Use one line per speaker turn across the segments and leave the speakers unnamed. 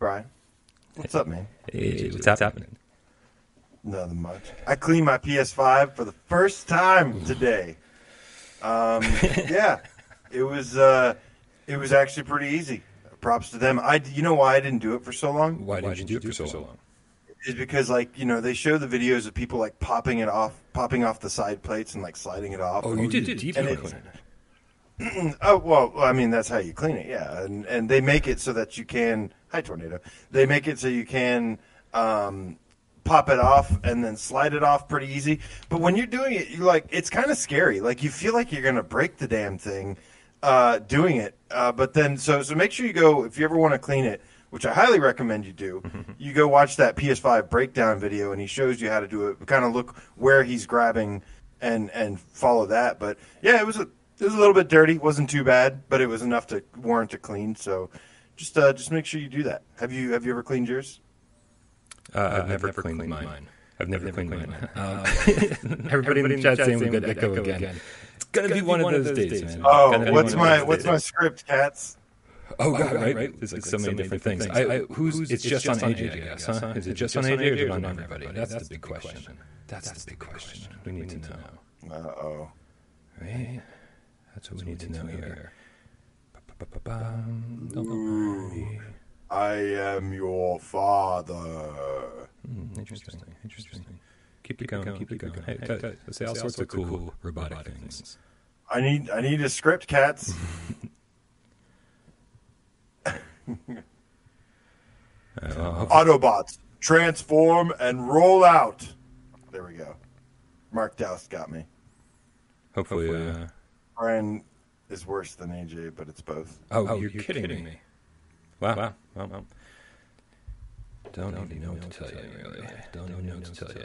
Bryan. What's up, man?
Hey, what's happening?
Nothing much. I cleaned my PS5 for the first time today. Um, yeah, it was uh, it was actually pretty easy. Props to them. I you know why I didn't do it for so long?
Why didn't you do it for so long?
Is because like you know they show the videos of people like popping it off, popping off the side plates and like sliding it off.
Oh, you did deep
And
clean it.
Oh well, I mean that's how you clean it, yeah. And and they make it so that you can. Hi, tornado. They make it so you can um, pop it off and then slide it off pretty easy. But when you're doing it, you like it's kind of scary. Like you feel like you're gonna break the damn thing uh, doing it. Uh, but then so so make sure you go if you ever want to clean it. Which I highly recommend you do. you go watch that PS5 breakdown video, and he shows you how to do it. Kind of look where he's grabbing, and and follow that. But yeah, it was a it was a little bit dirty. wasn't too bad, but it was enough to warrant a clean. So just uh, just make sure you do that. Have you have you ever cleaned yours?
Uh, I've, never, cleaned, mine. I've never, cleaned, mine. Um, everybody, in the chat saying we got echo again. It's gonna, be, one, of those days, man.
Oh, what's my what's
days.
my script, cats?
Oh god, right, There's like so many different things. I, I, who's, it's just on AJ, I guess, huh? Is it just on AJ or is it on everybody? That's the big question. That's the big question. We need to know.
Uh oh.
Right? That's what we need to know here.
I am your father.
Hmm, Interesting. Interesting. Keep it going. Keep it going. Hey, t- t- say all sorts of cool robotic things.
I need I need a script, cats.
Uh,
Autobots, transform and roll out. There we go. Mark Doust got me.
hopefully. Uh,
Bryan is worse than AJ, but it's both.
oh, you're, kidding, me. Wow. Wow. Wow. wow. Don't, even know what to tell you, really. Don't even know what to tell you.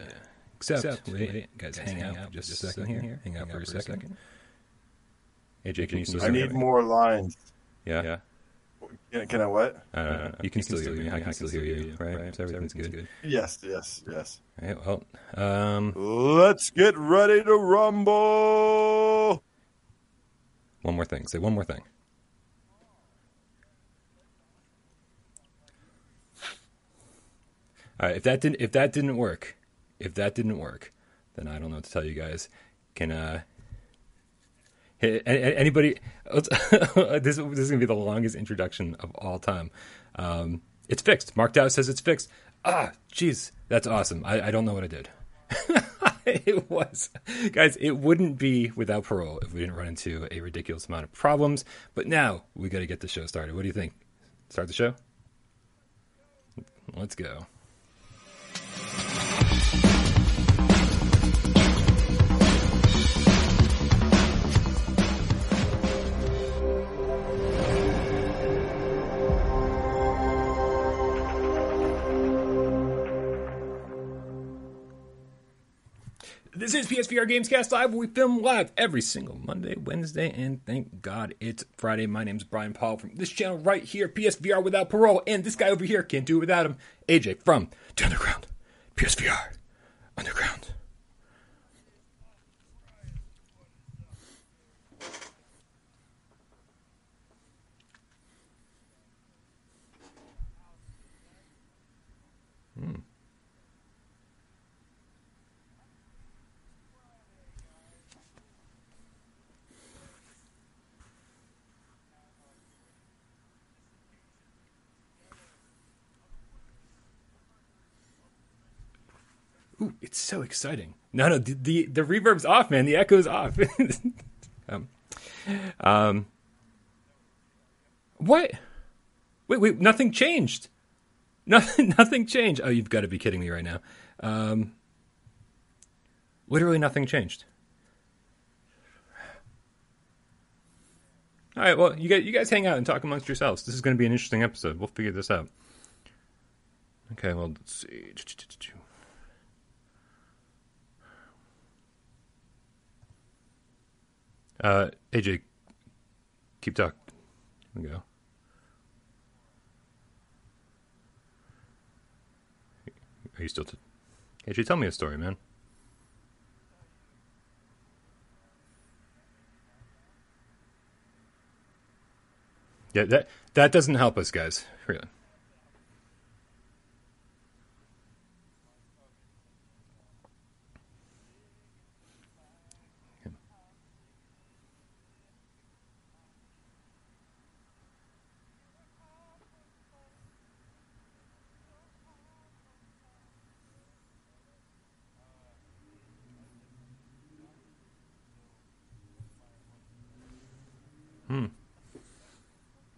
Except, wait, guys, hang out for just a second here. Hang out for a second. AJ, can you still
I need more lines.
Yeah. Yeah.
Can, can I what?
Uh, you can still hear me. I can still hear you, right? So everything's good.
Yes, yes, yes.
All right, well, um,
Let's get ready to rumble.
One more thing. Say one more thing. All right, if that didn't if that didn't work, if that didn't work, then I don't know what to tell you guys. Can uh, hey, anybody? this, this is gonna be the longest introduction of all time. Um, it's fixed. Mark Dow says it's fixed. Ah, jeez, that's awesome. I, I don't know what I did. it was. Guys it wouldn't be without parole if we didn't run into a ridiculous amount of problems. But now we got to get the show started. What do you think? Start the show? Let's go This is PSVR Gamescast Live. We film live every single Monday, Wednesday, and thank God it's Friday. My name's Bryan Paul from this channel right here, PSVR Without Parole, and this guy over here can't do it without him, AJ from The Underground, PSVR Underground. Ooh, it's so exciting. No, no, the the, the reverb's off, man. The echo's off. um, um, what? Wait, wait, nothing changed. Nothing, nothing changed. Oh, you've got to be kidding me right now. Um, literally nothing changed. All right, well, you guys, you guys hang out and talk amongst yourselves. This is going to be an interesting episode. We'll figure this out. Okay, well, let's see. Uh, AJ, keep talking. Here we go. Are you still? T- AJ, tell me a story, man. Yeah, that that doesn't help us, guys. Really.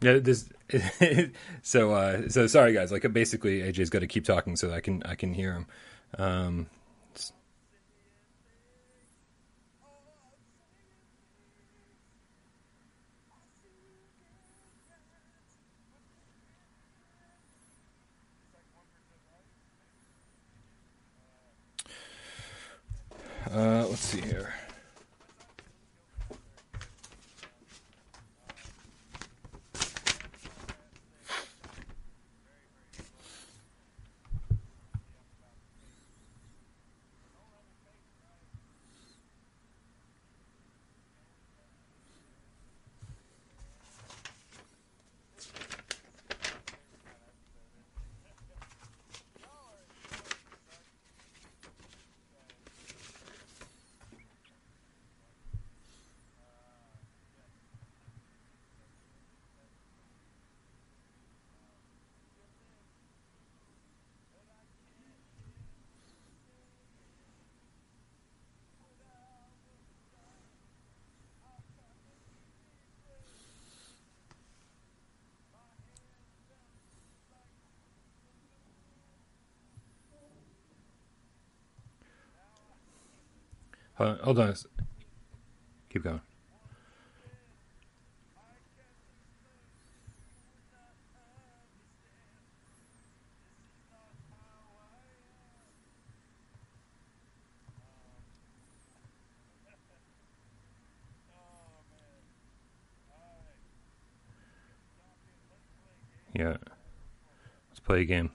Yeah, this. so, uh, so sorry, guys. Like, basically, AJ's got to keep talking so I can I can hear him. Um, uh, let's see here. Hold on, hold on. Keep going. Yeah, let's play a game.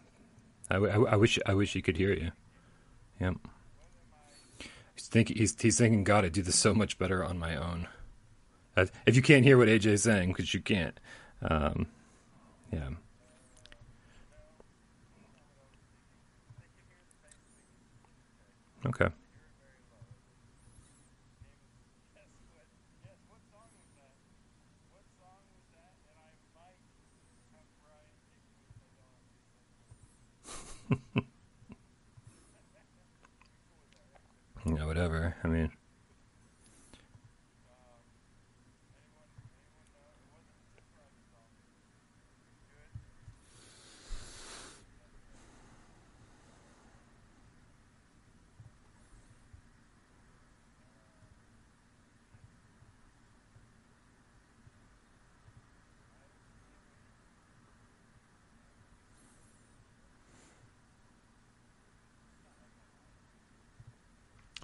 I, I, I wish I wish he could hear you. Yep. He's thinking he's he's thinking, God, I do this so much better on my own. Uh, if you can't hear what AJ's saying, because you can't, um, yeah. Okay. Yeah, whatever. I mean,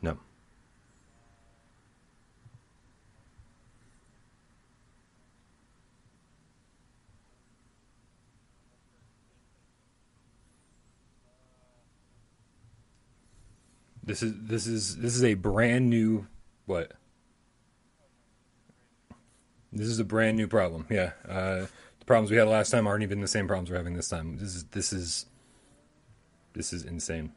no. This is this is this is a brand new what? This is a brand new problem. Yeah, uh, the problems we had last time aren't even the same problems we're having this time. This is this is this is insane.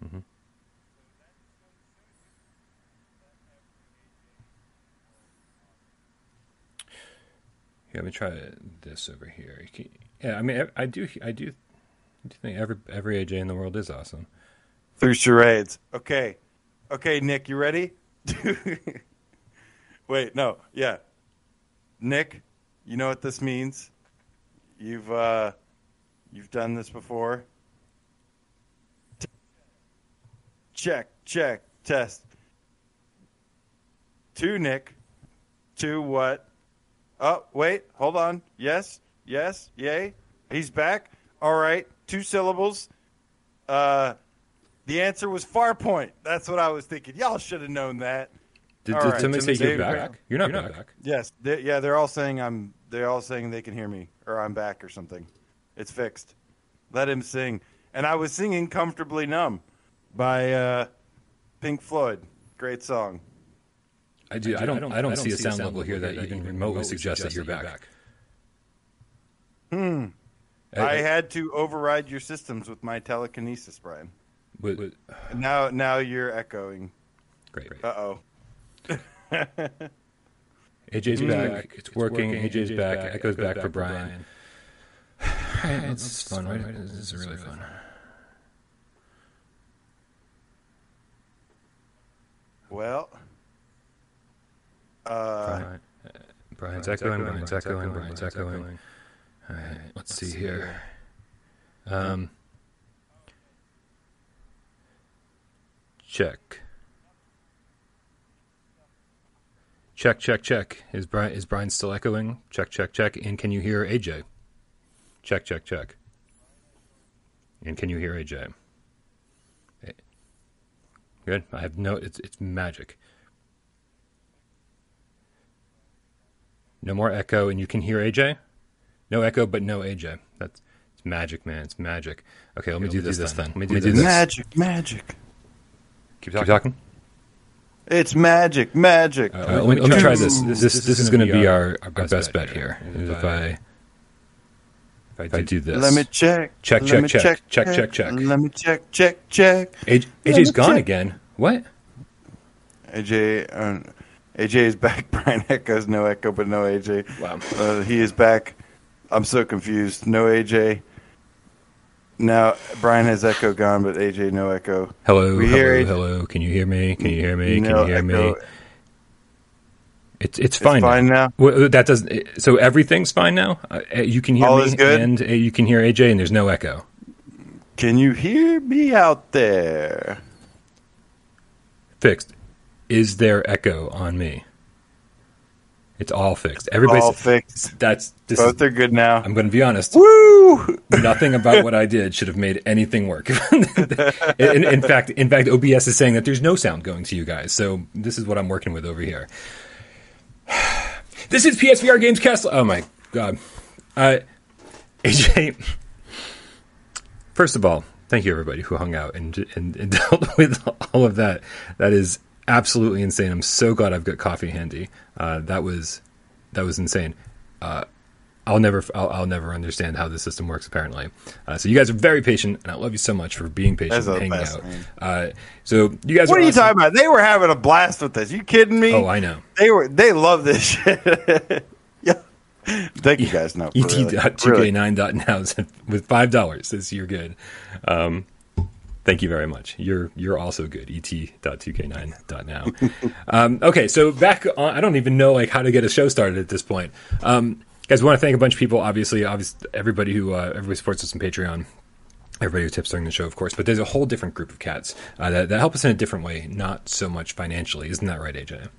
hmm Let me try this over here. Yeah, I mean, I I do, I do, I do think every every AJ in the world is awesome.
Through charades. Okay. Okay, Nick, you ready? Wait, no. Yeah. Nick, you know what this means? You've uh you've done this before. Check, check, test. Two Nick. Two what? Oh, wait, hold on. Yes, yes, yay. He's back. All right. Two syllables. Uh the answer was far point. That's what I was thinking. Y'all should have known that.
Did, did
right,
somebody say you're back?
back.
You're not back.
Yes, they, yeah, they're all saying I'm. They're all saying they can hear me or I'm back or something. It's fixed. Let him sing. And I was singing "Comfortably Numb" by uh, Pink Floyd. Great song.
I do. I, do. I, don't, I don't. I don't, see, see a sound, sound level here that, that even remotely suggests that you're back. back.
Hmm.
Eh, I,
I, had to override your systems with my telekinesis, Bryan.
But, but
now, now you're echoing.
Great.
Uh oh.
AJ's back. It's, working. It's working. AJ's, AJ's back. back. Echoes back, back for Bryan. For Bryan. right, it's fun, fun, right? This is really fun. fun.
Well uh,
Bryan, uh, Bryan's echoing, Bryan's echoing, Bryan's echoing. All right, let's see here. Um, check. Check, check, check. Is Bryan is Bryan still echoing? Check, check, check. And can you hear AJ? Check, check, check. And can you hear AJ? Eh, Good. I have no. It's it's magic. No more echo, and you can hear AJ. No echo, but no AJ. That's it's magic, man. It's magic. Okay, let me do this then. Let me do this.
magic, magic.
Keep talking. Keep talking.
It's magic, magic.
Uh, let, me, let me try this. This this, this is going to be our, our best bet here. If I if I do this,
Let me check.
Check,
Let
check, check, check, check, check.
Let me check, check, check.
AJ,
Let
AJ's
me
gone
check.
again. What?
AJ, uh, AJ is back. Bryan echoes, no echo, but no AJ.
Wow.
Uh, he is back. I'm so confused. No AJ. Now Bryan has echo gone, but AJ no echo.
Hello,
We
hello,
hear
hello. Can you hear me? Can you hear me? Can you hear me?
echo.
It's it's fine.
fine now?
Well, that doesn't. So everything's fine now. Uh, you can hear
All
me,
is good?
and uh, you can hear AJ, and there's no echo.
Can you hear me out there?
Fixed. Is there echo on me? It's all fixed. Everybody's
All fixed.
That's this.
Both
Is,
are good now.
I'm going to be honest.
Woo!
Nothing about what I did should have made anything work. in, in fact, in fact, OBS is saying that there's no sound going to you guys. So this is what I'm working with over here. This is PSVR Games Castle. Oh my god, uh, AJ. First of all, thank you everybody who hung out and, and and dealt with all of that. That is absolutely insane. I'm so glad I've got coffee handy. Uh, that was that was insane. Uh, I'll never I'll, I'll never understand how the system works. Apparently, uh, so you guys are very patient, and I love you so much for being patient
That's
and hanging
best,
out. Uh, so you guys,
What
are
are you
awesome.
talking about? They were having a blast with this. You kidding me?
Oh, I know.
They were. They love this shit. yeah. Thank you guys. No, for
E
really. Really.
with five dollars says you're good. Um, thank you very much. You're you're also good. E et.2k9.now. um, okay, so back on. I don't even know like how to get a show started at this point. Um, guys, want to thank a bunch of people. Obviously, obviously everybody who uh, everybody supports us on Patreon. Everybody who tips during the show, of course, but there's a whole different group of cats uh, that, that help us in a different way, not so much financially. Isn't that right, AJ?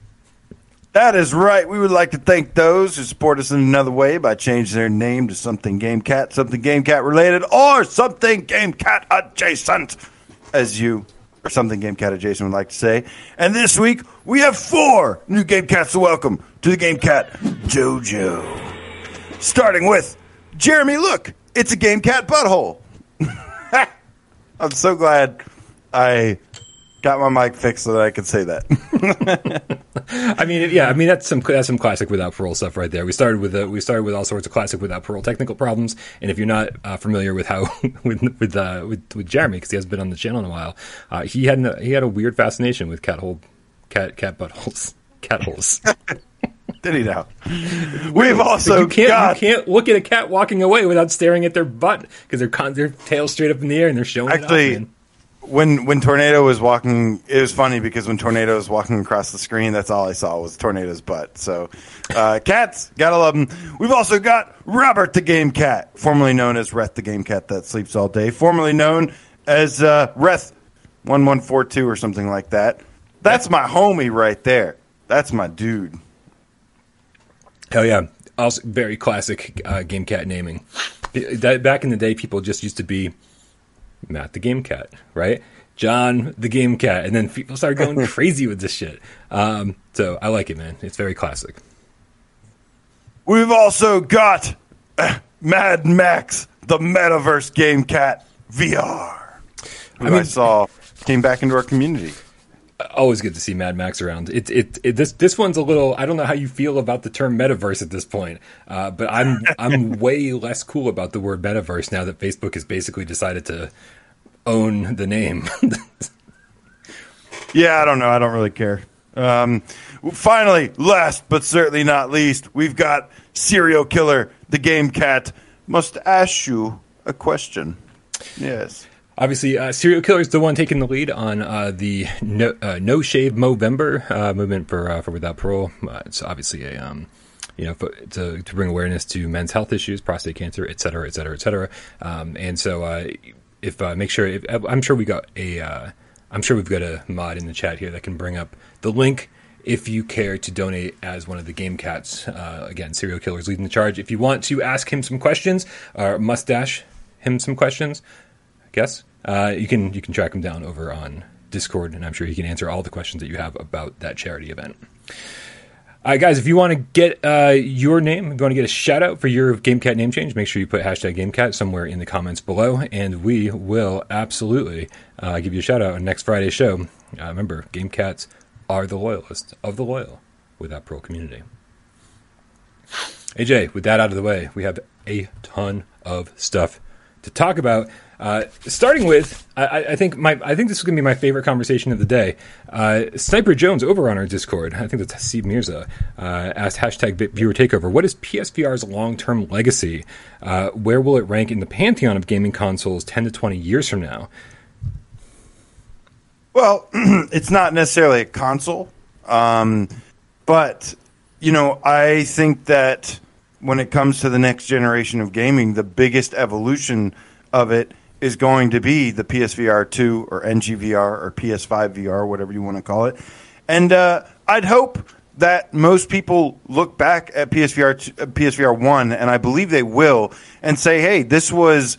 That is right. We would like to thank those who support us in another way by changing their name to something Game Cat, something Game Cat related, or something Game Cat adjacent, as you or something Game Cat adjacent would like to say. And this week we have four new Game Cats to welcome to the Game Cat JoJo. Starting with Jeremy. Look, it's a Game Cat butthole. I'm so glad I got my mic fixed so that I could say that.
I mean, yeah, I mean that's some that's some classic without parole stuff right there. We started with uh, we started with all sorts of classic without parole technical problems, and if you're not uh, familiar with how with with, uh, with with Jeremy because he hasn't been on the channel in a while, uh, he had an, he had a weird fascination with cat hole cat cat buttholes cat holes.
Did he now? We've also
you can't
got
you can't look at a cat walking away without staring at their butt because they're con- their tail straight up in the air and they're showing
Actually,
it.
When when Tornado was walking. It was funny because when Tornado was walking across the screen, that's all I saw was Tornado's butt. So, uh, cats gotta love them. We've also got Robert the Game Cat, formerly known as Reth the Game Cat that sleeps all day, formerly known as uh, Reth one one four two or something like that. That's my homie right there. That's my dude.
Hell yeah! Also, very classic uh, game cat naming. Back in the day, people just used to be Matt the game cat, right? John the game cat, and then people started going crazy with this shit. Um, so I like it, man. It's very classic.
We've also got uh, Mad Max, the Metaverse Game Cat VR, who I,
mean-
saw came back into our community.
Always good to see Mad Max around. It, it, it this this one's a little. I don't know how you feel about the term metaverse at this point, uh, but I'm I'm way less cool about the word metaverse now that Facebook has basically decided to own the name.
Yeah, I don't know. I don't really care. Um, finally, last but certainly not least, we've got serial killer, the Game Cat. Must ask you a question. Yes.
Obviously, uh, serial killer is the one taking the lead on uh, the no, uh, no shave Movember uh, movement for uh, for without parole. Uh, it's obviously a um, you know to, to bring awareness to men's health issues, prostate cancer, et cetera, et cetera, et cetera. Um, and so, if make sure, if, I'm sure we got a, I'm sure we've got a mod in the chat here that can bring up the link if you care to donate as one of the game cats. Again, serial killers leading the charge. If you want to ask him some questions or mustache him some questions, I guess uh, you can you can track him down over on Discord, and I'm sure he can answer all the questions that you have about that charity event. All right, guys, if you want to get uh, your name, want to get a shout out for your GameCat name change, make sure you put hashtag GameCat somewhere in the comments below, and we will absolutely uh, give you a shout out on next Friday's show. Uh, remember, GameCats are the loyalist of the loyal without parole community. AJ, with that out of the way, we have a ton of stuff to talk about. Uh, starting with, I, I, think my I think this is going to be my favorite conversation of the day. Uh, Sniper Jones over on our Discord, I think that's Steve Mirza, uh, asked hashtag viewer takeover. What is PSVR's long term legacy? Uh, where will it rank in the pantheon of gaming consoles ten to twenty years from now?
Well, it's not necessarily a console, um, but you know, I think that when it comes to the next generation of gaming, the biggest evolution of it is going to be the PSVR 2 or NGVR or PS5 VR, whatever you want to call it. And uh, I'd hope that most people look back at PSVR uh, PSVR 1 and I believe they will and say, "Hey, this was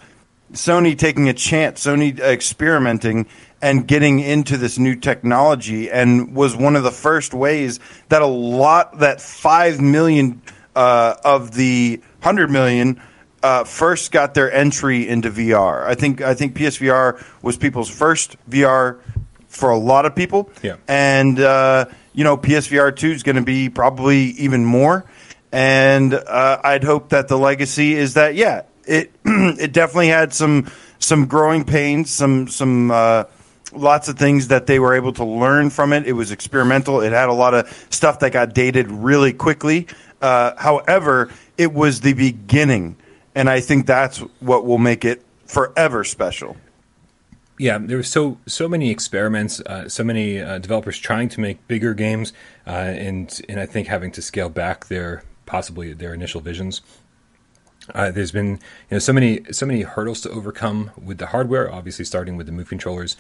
Sony taking a chance, Sony experimenting and getting into this new technology and was one of the first ways that a lot that 5 million uh, of the 100 million uh, first got their entry into VR. I think I think PSVR was people's first VR for a lot of people.
Yeah.
And uh, you know, PSVR two is going to be probably even more. And uh, I'd hope that the legacy is that yeah, it it definitely had some some growing pains, some some uh, lots of things that they were able to learn from it. It was experimental. It had a lot of stuff that got dated really quickly. Uh, however, it was the beginning, and I think that's what will make it forever special.
Yeah, there were so so many experiments, uh, so many uh, developers trying to make bigger games, uh, and and I think having to scale back their possibly their initial visions. Uh, there's been you know so many so many hurdles to overcome with the hardware. Obviously, starting with the move controllers,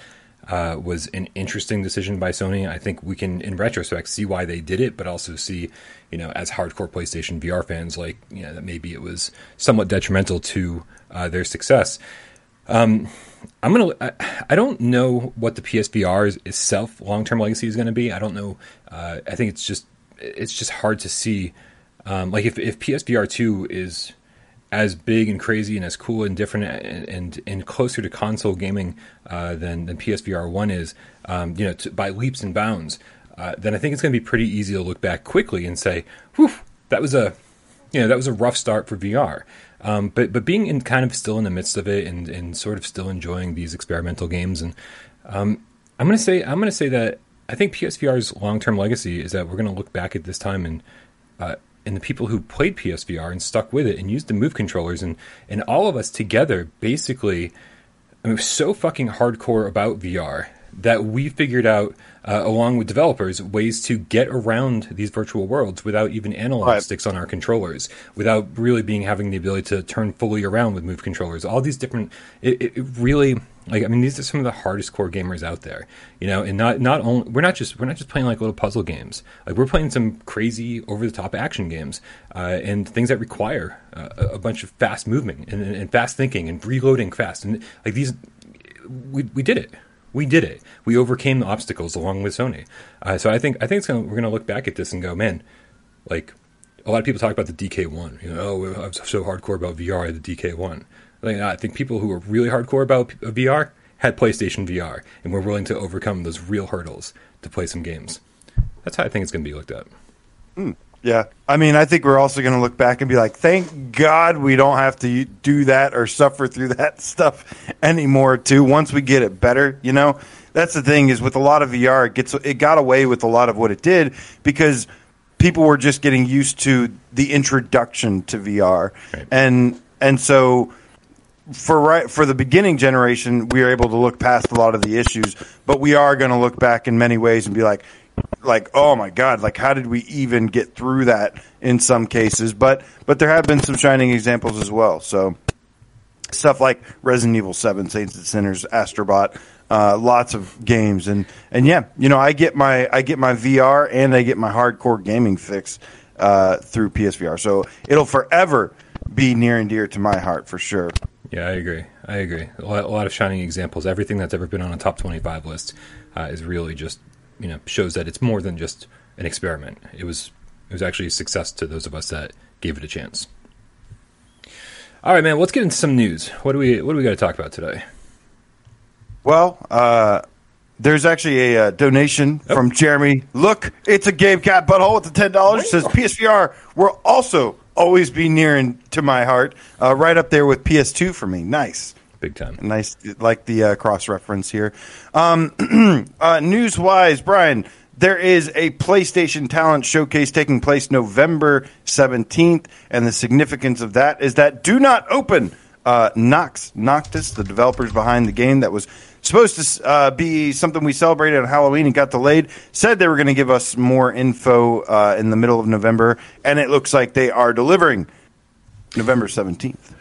uh, was an interesting decision by Sony. I think we can, in retrospect, see why they did it, but also see, you know, as hardcore PlayStation VR fans, like, you know, that maybe it was somewhat detrimental to uh, their success. Um, I'm gonna. I, I, don't know what the PSVR itself long term legacy is going to be. I don't know. Uh, I think it's just it's just hard to see. Um, like if if PSVR two is as big and crazy and as cool and different and and, and closer to console gaming uh, than than PSVR one is, um, you know, to, by leaps and bounds, uh, then I think it's going to be pretty easy to look back quickly and say, "Whew, that was a, you know, that was a rough start for VR." Um, but but being in kind of still in the midst of it and and sort of still enjoying these experimental games and um, I'm to say I'm to say that I think PSVR's long term legacy is that we're to look back at this time and uh, and the people who played PSVR and stuck with it and used the move controllers and and all of us together basically I mean so fucking hardcore about VR that we figured out uh, along with developers ways to get around these virtual worlds without even analog right. sticks on our controllers without really being having the ability to turn fully around with move controllers all these different it, it really like I mean, these are some of the hardest core gamers out there, you know. And not not only we're not just we're not just playing like little puzzle games. Like we're playing some crazy over the top action games uh, and things that require uh, a bunch of fast movement and, and, fast thinking and reloading fast. And like these, we we did it. We did it. We overcame the obstacles along with Sony. Uh, so I think I think it's gonna, we're going to look back at this and go, man, like a lot of people talk about the DK1. You know, oh, I'm so hardcore about VR. The DK1. I think people who are really hardcore about VR had PlayStation VR and were willing to overcome those real hurdles to play some games. That's how I think it's going to be looked at.
Mm, yeah. I mean, I think we're also going to look back and be like, thank God we don't have to do that or suffer through that stuff anymore, too, once we get it better, you know? That's the thing is with a lot of VR, it gets it got away with a lot of what it did because people were just getting used to the introduction to VR. Right. And and so for right for the beginning generation, we are able to look past a lot of the issues, but we are going to look back in many ways and be like, like, oh my god, like how did we even get through that in some cases? But but there have been some shining examples as well. So stuff like Resident Evil Seven, Saints and Sinners, Astrobot. Uh, lots of games and and yeah, you know, I get my I get my VR and I get my hardcore gaming fix uh, through PSVR. So it'll forever be near and dear to my heart for sure.
Yeah, I agree. I agree. A lot, a lot of shining examples. Everything that's ever been on a top twenty-five list uh, is really just you know shows that it's more than just an experiment. It was it was actually a success to those of us that gave it a chance. All right, man. Let's get into some news. What do we what do we got to talk about today?
Well, uh, there's actually a uh, donation
Oh.
from Jeremy. Look, it's a Game Cat butthole with the ten dollars. Says PSVR We're also always be near and to my heart, uh, right up there with PS2 for me. Nice.
Big time.
Nice, like the uh, cross reference here. Um, uh, news wise, Bryan, there is a PlayStation Talent Showcase taking place November 17th, and the significance of that is that Do Not Open, uh, Nox, Noctis, the developers behind the game that was supposed to uh, be something we celebrated on Halloween and got delayed, said they were going to give us more info uh, in the middle of November, and it looks like they are delivering November 17th.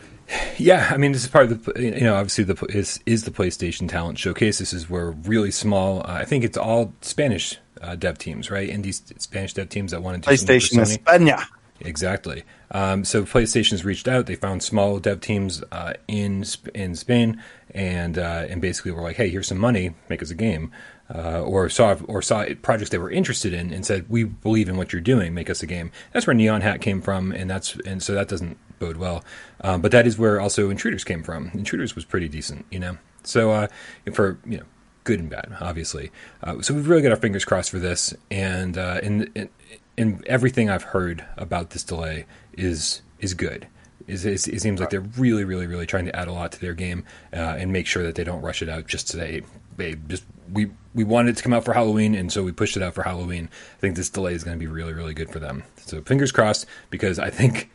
Yeah, I mean, this is part of the you know obviously the is is the PlayStation Talent Showcase. This is where really small. Uh, I think it's all Spanish uh, dev teams, right? Indie Spanish dev teams that want to do
PlayStation España.
Exactly. Um, so PlayStation's reached out. They found small dev teams uh, in in Spain, and uh, and basically were like, "Hey, here's some money, make us a game." Uh, or saw or saw projects they were interested in and said, "We believe in what you're doing, make us a game." That's where Neon Hat came from, and that's and so that doesn't bode well. Um, but that is where also Intruders came from. Intruders was pretty decent, you know. So uh, for you know, good and bad, obviously. Uh, so we've really got our fingers crossed for this, and uh, in, in everything I've heard about this delay is is good. Is it, it seems like they're really, really, really trying to add a lot to their game uh, and make sure that they don't rush it out just to say, "Babe, just we we wanted it to come out for Halloween, and so we pushed it out for Halloween." I think this delay is going to be really, really good for them. So fingers crossed, because I think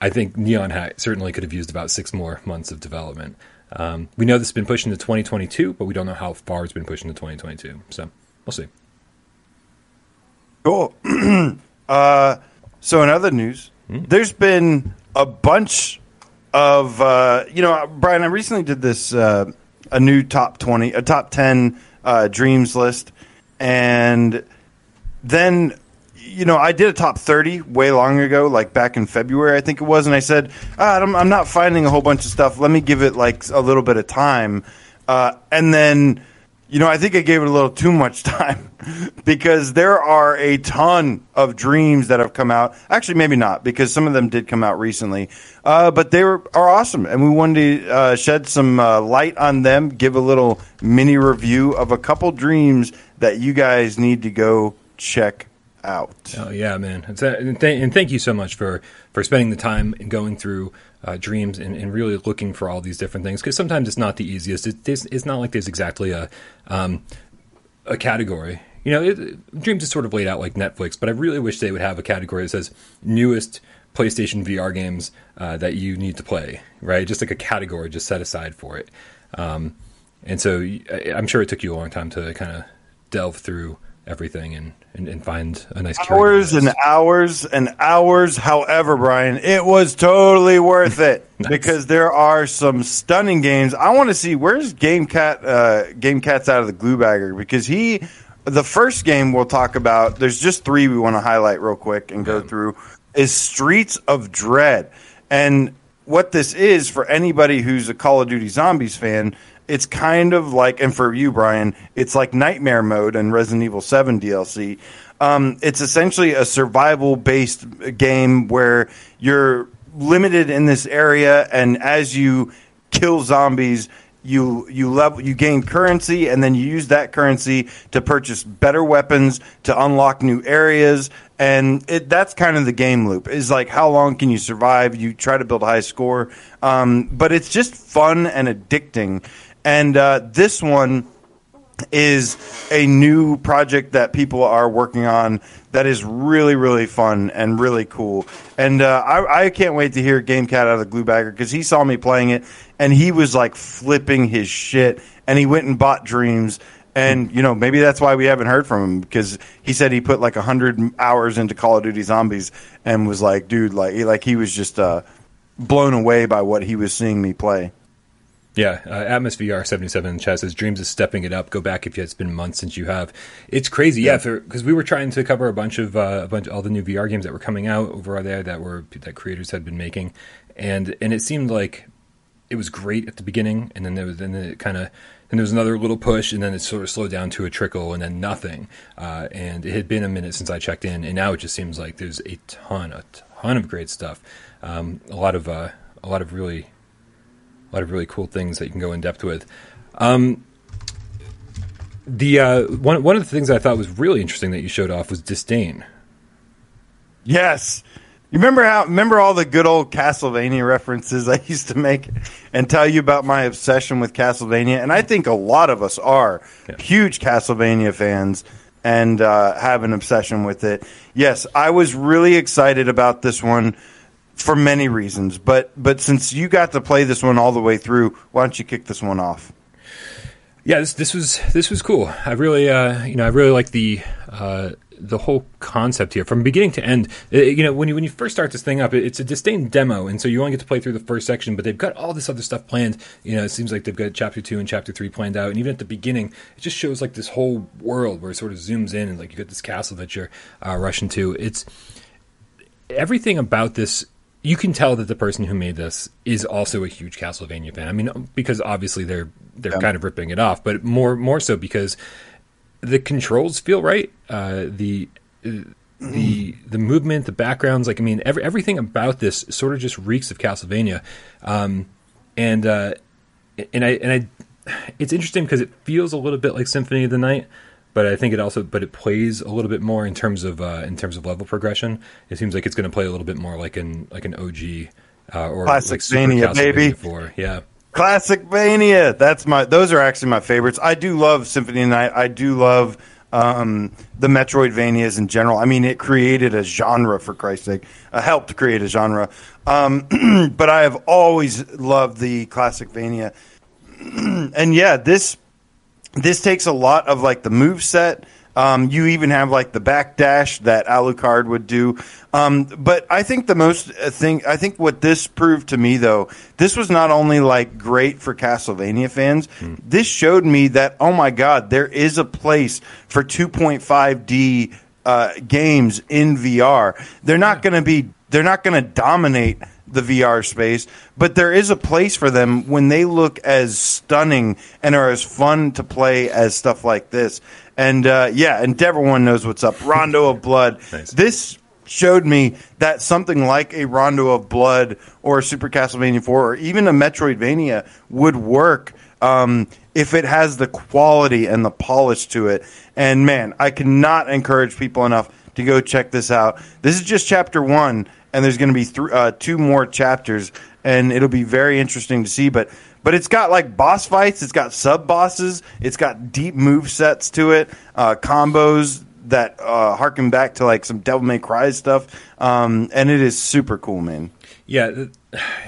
I think Neon Hat certainly could have used about six more months of development. Um, we know this has been pushed into 2022, but we don't know how far it's been pushed into 2022. So we'll see.
Cool. uh, so, in other news, there's been a bunch of uh, you know, Bryan. I recently did this uh, a new top twenty, a top ten uh, dreams list, and then you know I did a top thirty way long ago, like back in February, I think it was, and I said ah, I'm, I'm not finding a whole bunch of stuff. Let me give it like a little bit of time, uh, and then. You know, I think I gave it a little too much time because there are a ton of dreams that have come out. Actually, maybe not because some of them did come out recently, uh, but they were are awesome, and we wanted to uh, shed some uh, light on them, give a little mini review of a couple dreams that you guys need to go check out.
Oh yeah, man! And, th- and thank you so much for for spending the time and going through uh, dreams and, and really looking for all these different things because sometimes it's not the easiest. It, it's, it's not like there's exactly a um, a category. You know, it, dreams is sort of laid out like Netflix, but I really wish they would have a category that says newest PlayStation VR games uh, that you need to play. Right, just like a category just set aside for it. Um, and so I'm sure it took you a long time to kind of delve through everything and, and, and find a nice
hours and hours and hours. However, Bryan, it was totally worth it
Nice.
because there are some stunning games. I want to see where's Game Cat. Uh, Game Cat's out of the glue bagger because he. The first game we'll talk about. There's just three we want to highlight real quick and go
Yeah.
through. Is Streets of Dread, and what this is for anybody who's a Call of Duty Zombies fan. It's kind of like, and for you, Bryan, it's like Nightmare Mode and Resident Evil 7 DLC. Um, it's essentially a survival based game where you're limited in this area, and as you kill zombies, you you level you gain currency, and then you use that currency to purchase better weapons to unlock new areas. And it, that's kind of the game loop. Is like how long can you survive? You try to build a high score, um, but it's just fun and addicting. And uh, this one is a new project that people are working on that is really really fun and really cool. And uh, I, I can't wait to hear GameCat out of the glue bagger because he saw me playing it and he was like flipping his shit and he went and bought Dreams. And you know maybe that's why we haven't heard from him because he said he put like hundred hours into Call of Duty Zombies and was like, dude, like like he was just uh, blown away by what he was seeing me play.
Yeah, uh, Atmos VR seventy seven in chat says Dreams is stepping it up. Go back if it's been months since you have. It's crazy, yeah. Because we were trying to cover a bunch of uh, a bunch all the new VR games that were coming out over there that were that creators had been making, and and it seemed like it was great at the beginning, and then there was then it kind of and there was another little push, and then it sort of slowed down to a trickle, and then nothing. Uh, and it had been a minute since I checked in, and now it just seems like there's a ton, a ton of great stuff. Um, a lot of uh, a lot of really a lot of really cool things that you can go in depth with. Um, the uh, one one of the things I thought was really interesting that you showed off was disdain.
Yes. You remember how remember all the good old Castlevania references I used to make and tell you about my obsession with Castlevania and I think a lot of us are yeah. huge Castlevania fans and uh, have an obsession with it. Yes, I was really excited about this one for many reasons. But but since you got to play this one all the way through, why don't you kick this one off?
Yeah, this this was this was cool. I really uh, you know I really like the uh, the whole concept here from beginning to end. It, uh, you know when you when you first start this thing up, it, it's a disdain demo, and so you only get to play through the first section. But they've got all this other stuff planned. You know, it seems like they've got chapter two and chapter three planned out, and even at the beginning, it just shows like this whole world where it sort of zooms in and like you got this castle that you're uh, rushing to. It's everything about this you can tell that the person who made this is also a huge Castlevania fan. I mean, because obviously they're they're yeah. kind of ripping it off, but more more so because the controls feel right. Uh, the the the movement, the backgrounds, like I mean, every, everything about this sort of just reeks of Castlevania. Um, and uh, and I and I, it's interesting because it feels a little bit like Symphony of the Night but I think it also but it plays a little bit more in terms of uh, in terms of level progression. It seems like it's going to play a little bit more like an like an OG uh, or
classic like Mania, baby.
Four. Yeah,
classic Mania. That's my. Those are actually my favorites. I do love Symphony of Night. I do love um, the Metroidvanias in general. I mean, it created a genre for Christ's sake. Uh, helped create a genre. Um, but I have always loved the classic Vania. and yeah, this this takes a lot of like the move set. Um, you even have like the back dash that Alucard would do. Um, but I think the most uh, thing, I think what this proved to me though, this was not only like great for Castlevania fans. Mm. This showed me that oh my god, there is a place for 2.5D uh, games in VR. They're not going to be, they're not going to dominate the VR space, but there is a place for them when they look as stunning and are as fun to play as stuff like this. And uh, yeah, and everyone knows what's up. Rondo of Blood. Nice. This showed me that something like a Rondo of Blood or Super Castlevania 4 or even a Metroidvania would work um, if it has the quality and the polish to it. And man, I cannot encourage people enough to go check this out. This is just chapter one and there's going to be th- uh, two more chapters, and it'll be very interesting to see. But but it's got like boss fights, it's got sub bosses, it's got deep move sets to it, uh, combos that uh, harken back to like some Devil May Cry stuff, um, and it is super cool, man.
Yeah,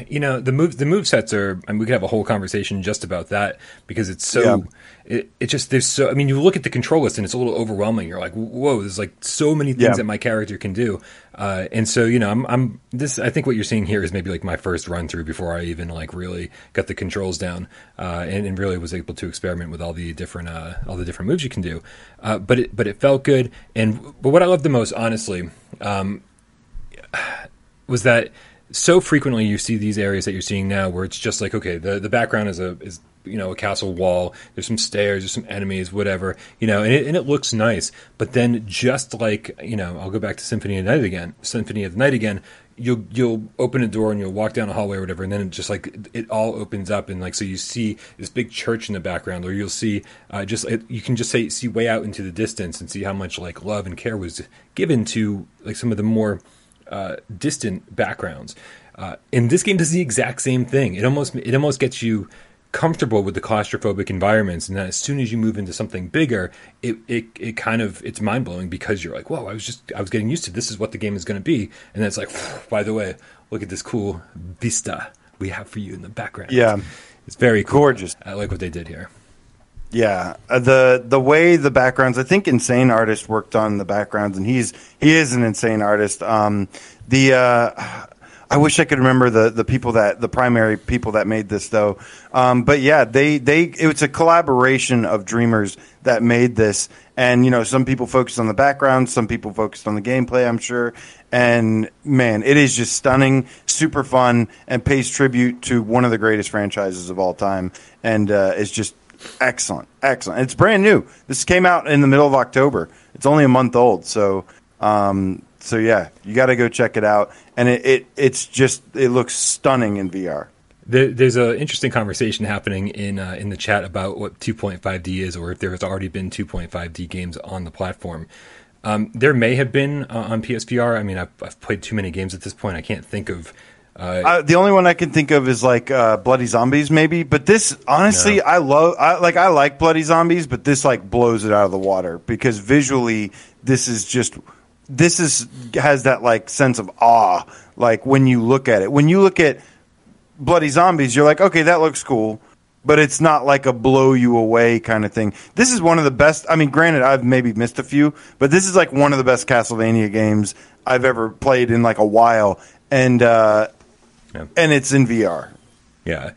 you know the move the move sets are. I mean, we could have a whole conversation just about that because it's so. Yeah. It, it just there's so. I mean, you look at the control list and it's a little overwhelming. You're like, whoa, there's like so many things yeah. that my character can do. Uh, and so you know, I'm, I'm this. I think what you're seeing here is maybe like my first run through before I even like really got the controls down uh, and, and, really was able to experiment with all the different uh, all the different moves you can do. Uh, but it but it felt good. And but what I loved the most, honestly, um, was that so frequently you see these areas that you're seeing now where it's just like okay the, the background is a is you know a castle wall. There's some stairs there's some enemies whatever you know and it, and it looks nice. But then just like you know I'll go back to Symphony of the Night again Symphony of the Night again you'll you'll open a door and you'll walk down a hallway or whatever and then it just like it all opens up and like so you see this big church in the background or you'll see uh, just it, you can just say see way out into the distance and see how much like love and care was given to like some of the more uh, distant backgrounds. Uh, and this game does the exact same thing. It almost it almost gets you comfortable with the claustrophobic environments and then as soon as you move into something bigger it it, it kind of it's mind-blowing because you're like whoa i was just i was getting used to this is what the game is going to be and then it's like by the way look at this cool vista we have for you in the background
Yeah.
it's very cool.
Gorgeous.
i like what they did here
Yeah, uh, the the way the backgrounds. I think Insane Artist worked on the backgrounds, and he's he is an insane artist. Um, the uh, I wish I could remember the the people that the primary people that made this though. Um, but yeah, they they it was a collaboration of dreamers that made this, and you know some people focused on the background, some people focused on the gameplay. I'm sure, and man, it is just stunning, super fun, and pays tribute to one of the greatest franchises of all time, and uh, it's just excellent, excellent. It's brand new. This came out in the middle of October. It's only a month old, so um, so yeah, you got to go check it out. And it, it it's just it looks stunning in VR.
There, there's an interesting conversation happening in uh, in the chat about what 2.5D is, or if there has already been 2.5D games on the platform. Um, there may have been uh, on PSVR. I mean, I've, I've played too many games at this point. I can't think of. Uh,
the only one I can think of is like uh, Bloody Zombies, maybe. But this, honestly,
No.
I love. I like. I like Bloody Zombies, but this like blows it out of the water because visually, this is just. This is has that like sense of awe, like when you look at it. When you look at Bloody Zombies, you're like, okay, that looks cool, but it's not like a blow you away kind of thing. This is one of the best. I mean, granted, I've maybe missed a few, but this is like one of the best Castlevania games I've ever played in like a while, and uh,
Yeah.
and it's in VR.
Yeah,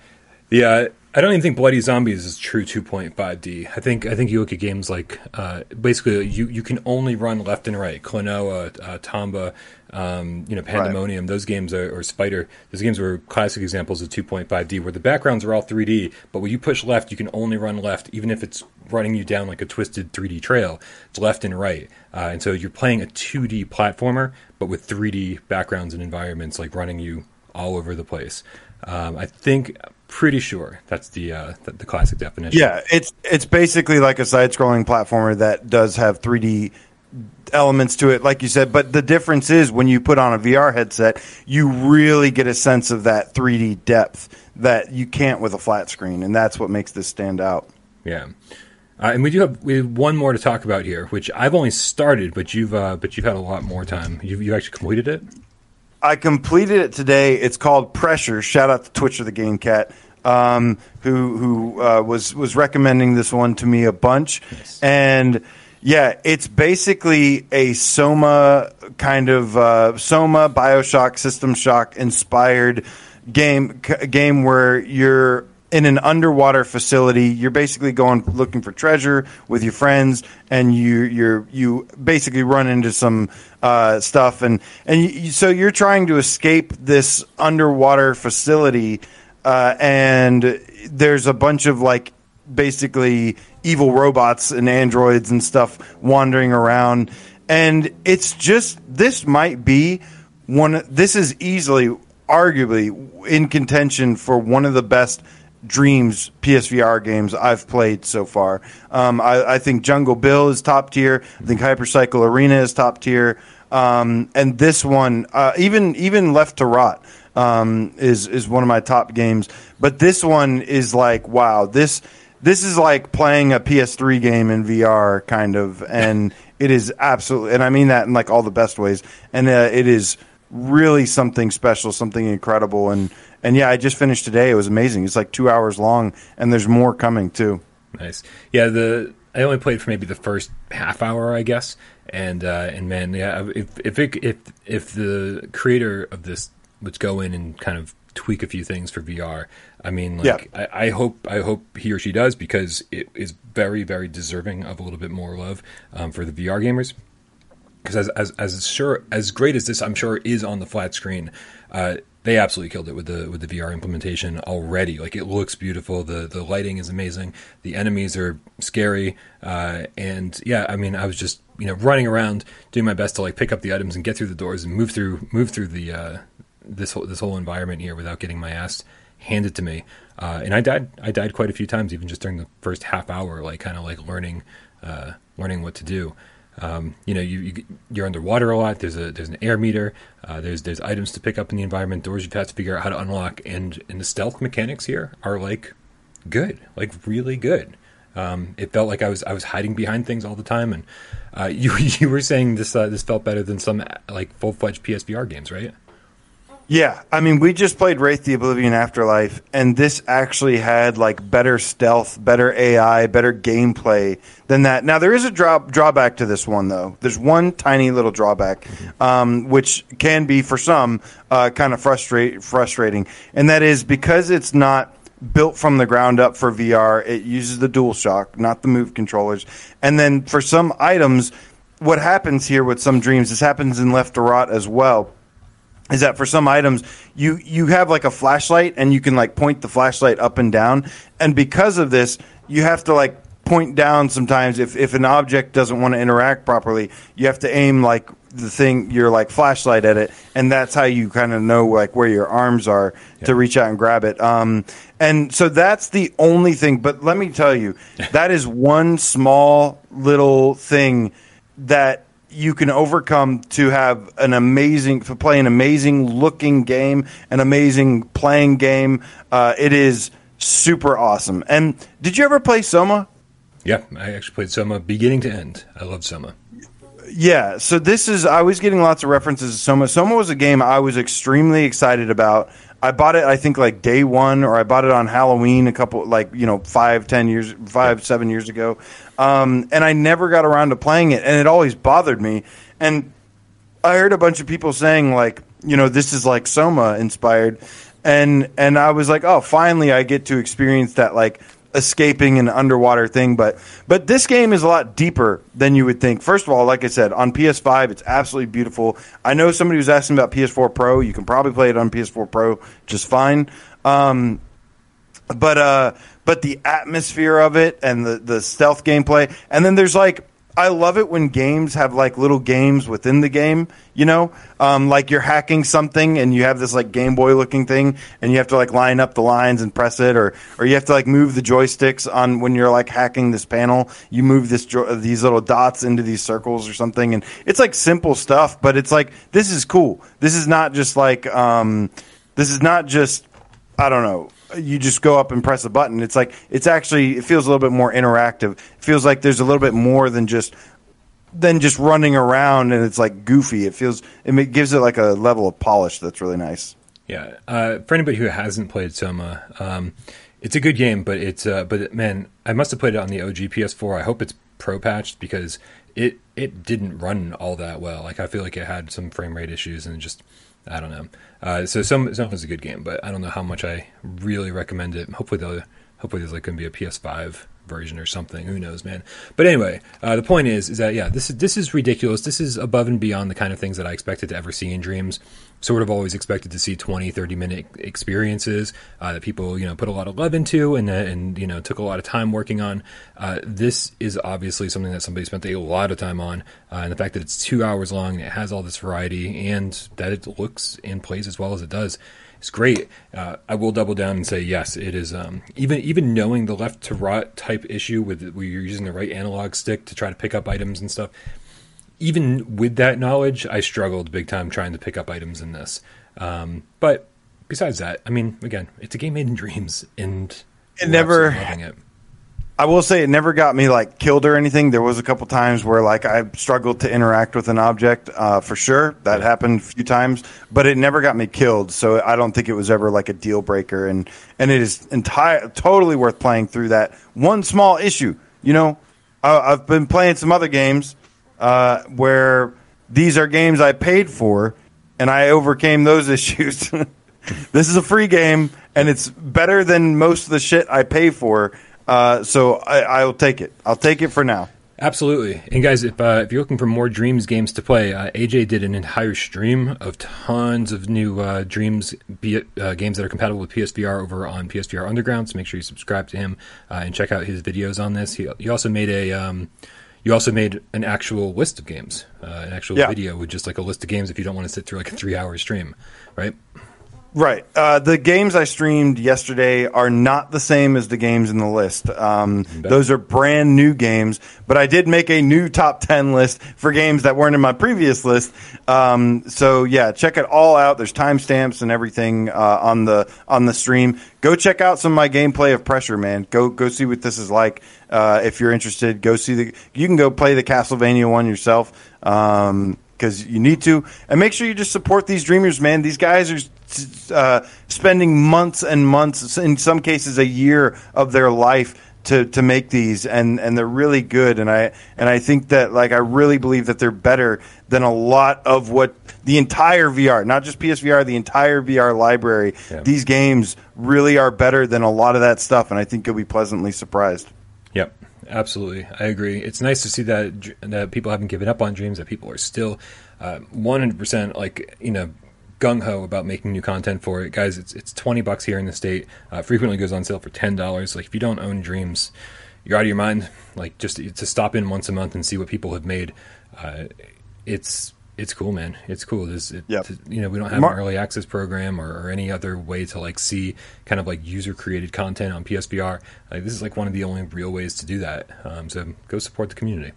the uh, I don't even think Bloody Zombies is true 2.5D. I think I think you look at games like uh, basically you, you can only run left and right. Klonoa, uh, Tomba, um, you know Pandemonium. Those games are or Spider. Those games were classic examples of 2.5D where the backgrounds are all 3D, but when you push left, you can only run left, even if it's running you down like a twisted 3D trail. It's left and right, uh, and so you're playing a 2D platformer, but with 3D backgrounds and environments like running you all over the place. Um, I think, pretty sure that's the, uh, the the classic definition.
Yeah, it's it's basically like a side-scrolling platformer that does have 3D elements to it, like you said. But the difference is when you put on a VR headset, you really get a sense of that 3D depth that you can't with a flat screen, and that's what makes this stand out.
yeah. Uh, and we do have we have one more to talk about here, which I've only started, but you've uh, but you've had a lot more time. You've you actually completed it.
I completed it today. It's called Pressure. Shout out to Twitcher the Game Cat, um, who who uh, was was recommending this one to me a bunch, and yeah, it's basically a Soma kind of uh, Soma Bioshock System Shock inspired game c- game where you're in an underwater facility. You're basically going looking for treasure with your friends, and you you're you basically run into some uh, stuff, and and you, you- so you're trying to escape this underwater facility, uh, and there's a bunch of like basically evil robots and androids and stuff wandering around, and it's just this might be one. This is easily, arguably, in contention for one of the best Dreams PSVR games I've played so far. Um, I, I think Jungle Bill is top tier. I think Hypercycle Arena is top tier. Um, and this one, uh, even even Left to Rot, um, is is one of my top games. But this one is like, wow, this this is like playing a PS3 game in VR, kind of, and it is absolutely, and I mean that in like all the best ways. And uh, it is really something special, something incredible, and and yeah, I just finished today. It was amazing. It's like two hours long, and there's more coming too.
Nice. Yeah, the I only played for maybe the first half hour, I guess. And uh, and man, yeah, if if it, if if the creator of this would go in and kind of tweak a few things for VR, I mean, like
Yeah.
I, I hope I hope he or she does because it is very very deserving of a little bit more love um, for the VR gamers because as, as as sure as great as this I'm sure is on the flat screen, uh, they absolutely killed it with the with the VR implementation already. Like it looks beautiful. The the lighting is amazing. The enemies are scary. Uh, and yeah, I mean, I was just you know running around doing my best to like pick up the items and get through the doors and move through move through the uh, this whole this whole environment here without getting my ass handed to me. Uh, and I died I died quite a few times even just during the first half hour, like kind of like learning uh, learning what to do. Um, you know, you, you you're underwater a lot. There's a there's an air meter. Uh, there's there's items to pick up in the environment. Doors you have to figure out how to unlock. And and the stealth mechanics here are like good, like really good. Um, it felt like I was I was hiding behind things all the time, and uh, you you were saying this uh, this felt better than some like full fledged PSVR games, right?
Yeah, I mean, we just played Wraith the Oblivion Afterlife, and this actually had like better stealth, better AI, better gameplay than that. Now there is a drop drawback to this one though. There's one tiny little drawback, um, which can be for some uh, kind of frustrate frustrating, and that is because it's not built from the ground up for VR. It uses the DualShock, not the Move controllers, and then for some items, what happens here with some dreams, this happens in Left to Rot as well is that for some items you you have like a flashlight and you can like point the flashlight up and down. And because of this you have to like point down sometimes if if an object doesn't want to interact properly you have to aim like the thing your like flashlight at it. And that's how you kind of know like where your arms are yeah. to reach out and grab it. Um and so that's the only thing but let me tell you that is one small little thing that you can overcome to have an amazing to play an amazing looking game, an amazing playing game. Uh, it is super awesome. And did you ever play Soma?
Yeah, I actually played Soma beginning to end. I love Soma.
Yeah, so this is I was getting lots of references to Soma. Soma was a game I was extremely excited about. I bought it, I think, like day one, or I bought it on Halloween a couple, like you know, five, ten years, five, seven years ago, um, and I never got around to playing it, and it always bothered me. And I heard a bunch of people saying like, you know, this is like Soma inspired, and and I was like, oh, finally, I get to experience that like escaping an underwater thing. But but this game is a lot deeper than you would think. First of all like i said on ps5 it's absolutely beautiful. I know somebody was asking about ps4 pro. You can probably play it on ps4 pro just fine. Um, but uh but the atmosphere of it and the the stealth gameplay and then there's like I love it when games have like little games within the game, you know, um, like you're hacking something and you have this like Game Boy looking thing and you have to like line up the lines and press it, or or you have to like move the joysticks on when you're like hacking this panel. You move this jo- these little dots into these circles or something, and it's like simple stuff, but it's like this is cool. This is not just like um, this is not just I don't know you just go up and press a button. It's like it's actually it feels a little bit more interactive. It feels like there's a little bit more than just than just running around and it's like goofy. It feels it gives it like a level of polish that's really nice.
Yeah, uh, for anybody who hasn't played Soma, um, it's a good game, but it's uh, but man, I must have played it on the OG PS4. I hope it's pro patched because it it didn't run all that well. Like I feel like it had some frame rate issues and just I don't know. Uh, so some some is a good game, but I don't know how much I really recommend it. Hopefully they'll hopefully there's like going to be a PS5 version or something. Who knows, man? But anyway, uh, the point is, is that yeah, this is this is ridiculous. This is above and beyond the kind of things that I expected to ever see in Dreams. Sort of always expected to see 20, 30 minute experiences uh, that people you know put a lot of love into and uh, and you know took a lot of time working on. Uh, this is obviously something that somebody spent a lot of time on, uh, and the fact that it's two hours long, it has all this variety, and that it looks and plays as well as it does it's great. Uh, I will double down and say yes, it is. Um, even even knowing the Left to Rot type issue with where you're using the right analog stick to try to pick up items and stuff. Even with that knowledge, I struggled big time trying to pick up items in this. Um, but besides that, I mean, again, it's a game made in dreams, and
it never it. I will say it never got me like killed or anything. There was a couple times where like I struggled to interact with an object uh, for sure. That happened a few times, but it never got me killed. So I don't think it was ever like a deal breaker. And and it is entire totally worth playing through that one small issue. You know, I, have been playing some other games uh, where these are games I paid for, and I overcame those issues. this is a free game, and it's better than most of the shit I pay for uh, so I, will take it. I'll take it for now.
Absolutely. And guys, if uh, if you're looking for more Dreams games to play, uh, AJ did an entire stream of tons of new uh, Dreams uh, games that are compatible with PSVR over on PSVR Underground. So make sure you subscribe to him uh, and check out his videos on this. He, he also made a um, you also made an actual list of games, uh, an actual yeah. video with just like a list of games if you don't want to sit through like a three hour stream, right?
Right. Uh, the games I streamed yesterday are not the same as the games in the list. Um, those are brand new games, but I did make a new top 10 list for games that weren't in my previous list. Um, so yeah, check it all out. There's timestamps and everything uh, on the on the stream. Go check out some of my gameplay of Pressure, man. Go go see what this is like. Uh, if you're interested, go see the. You can go play the Castlevania one yourself. Um, because you need to. And make sure you just support these dreamers, man. These guys are uh, spending months and months, in some cases a year of their life to to make these, and and they're really good. And I and I think that like I really believe that they're better than a lot of what the entire VR, not just PSVR, the entire VR library.
Yeah.
These games really are better than a lot of that stuff, and I think you'll be pleasantly surprised.
Absolutely. I agree. It's nice to see that that people haven't given up on dreams. That people are still uh, one hundred percent like you know gung ho about making new content for it, guys. It's it's twenty bucks here in the state. Uh, frequently goes on sale for ten dollars. Like if you don't own dreams, you're out of your mind. Like just to stop in once a month and see what people have made. Uh, it's it's cool, man. It's cool. This, it,
Yep.
you know, we don't have
Mar-
an early access program or, or any other way to like see kind of like user created content on PSVR. Like this is like one of the only real ways to do that. Um, so go support the community.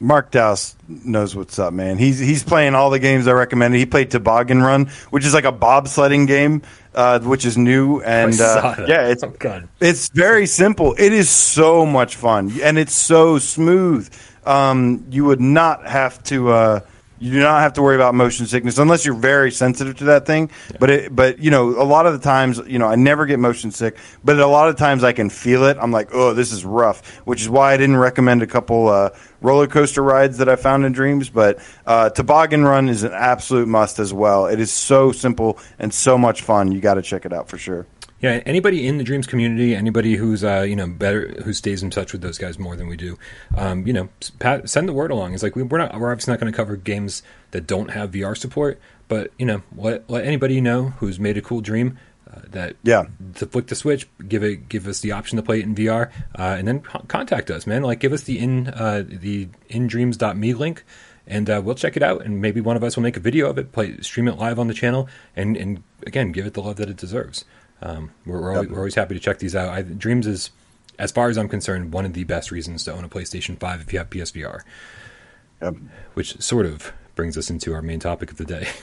Mark Dowse knows what's up, man. He's he's playing all the games I recommended. He played Toboggan Run, which is like a bobsledding game, uh, which is new and
I saw
uh,
that.
yeah, it's
Oh, God.
it's very simple. It is so much fun and it's so smooth. Um, you would not have to. Uh, you do not have to worry about motion sickness unless you're very sensitive to that thing. But it, but you know, a lot of the times, you know, I never get motion sick. But a lot of times, I can feel it. I'm like, oh, this is rough. Which is why I didn't recommend a couple uh, roller coaster rides that I found in Dreams. But uh, Toboggan Run is an absolute must as well. It is so simple and so much fun. You got to check it out for sure.
Yeah, anybody in the Dreams community, anybody who's uh, you know better, who stays in touch with those guys more than we do, um, you know, pat, send the word along. It's like we, we're not, we're obviously not going to cover games that don't have VR support, but you know, let let anybody you know who's made a cool dream uh, that
Yeah.
to flick the switch, give it, give us the option to play it in VR, uh, and then co- contact us, man. Like, give us the in uh, the indreams.me link, and uh, we'll check it out. And maybe one of us will make a video of it, play, stream it live on the channel, and and again, give it the love that it deserves. Um, we're we're always, we're always happy to check these out. I, Dreams is, as far as I'm concerned, one of the best reasons to own a PlayStation Five if you have PSVR,
Yep.
which sort of brings us into our main topic of the day.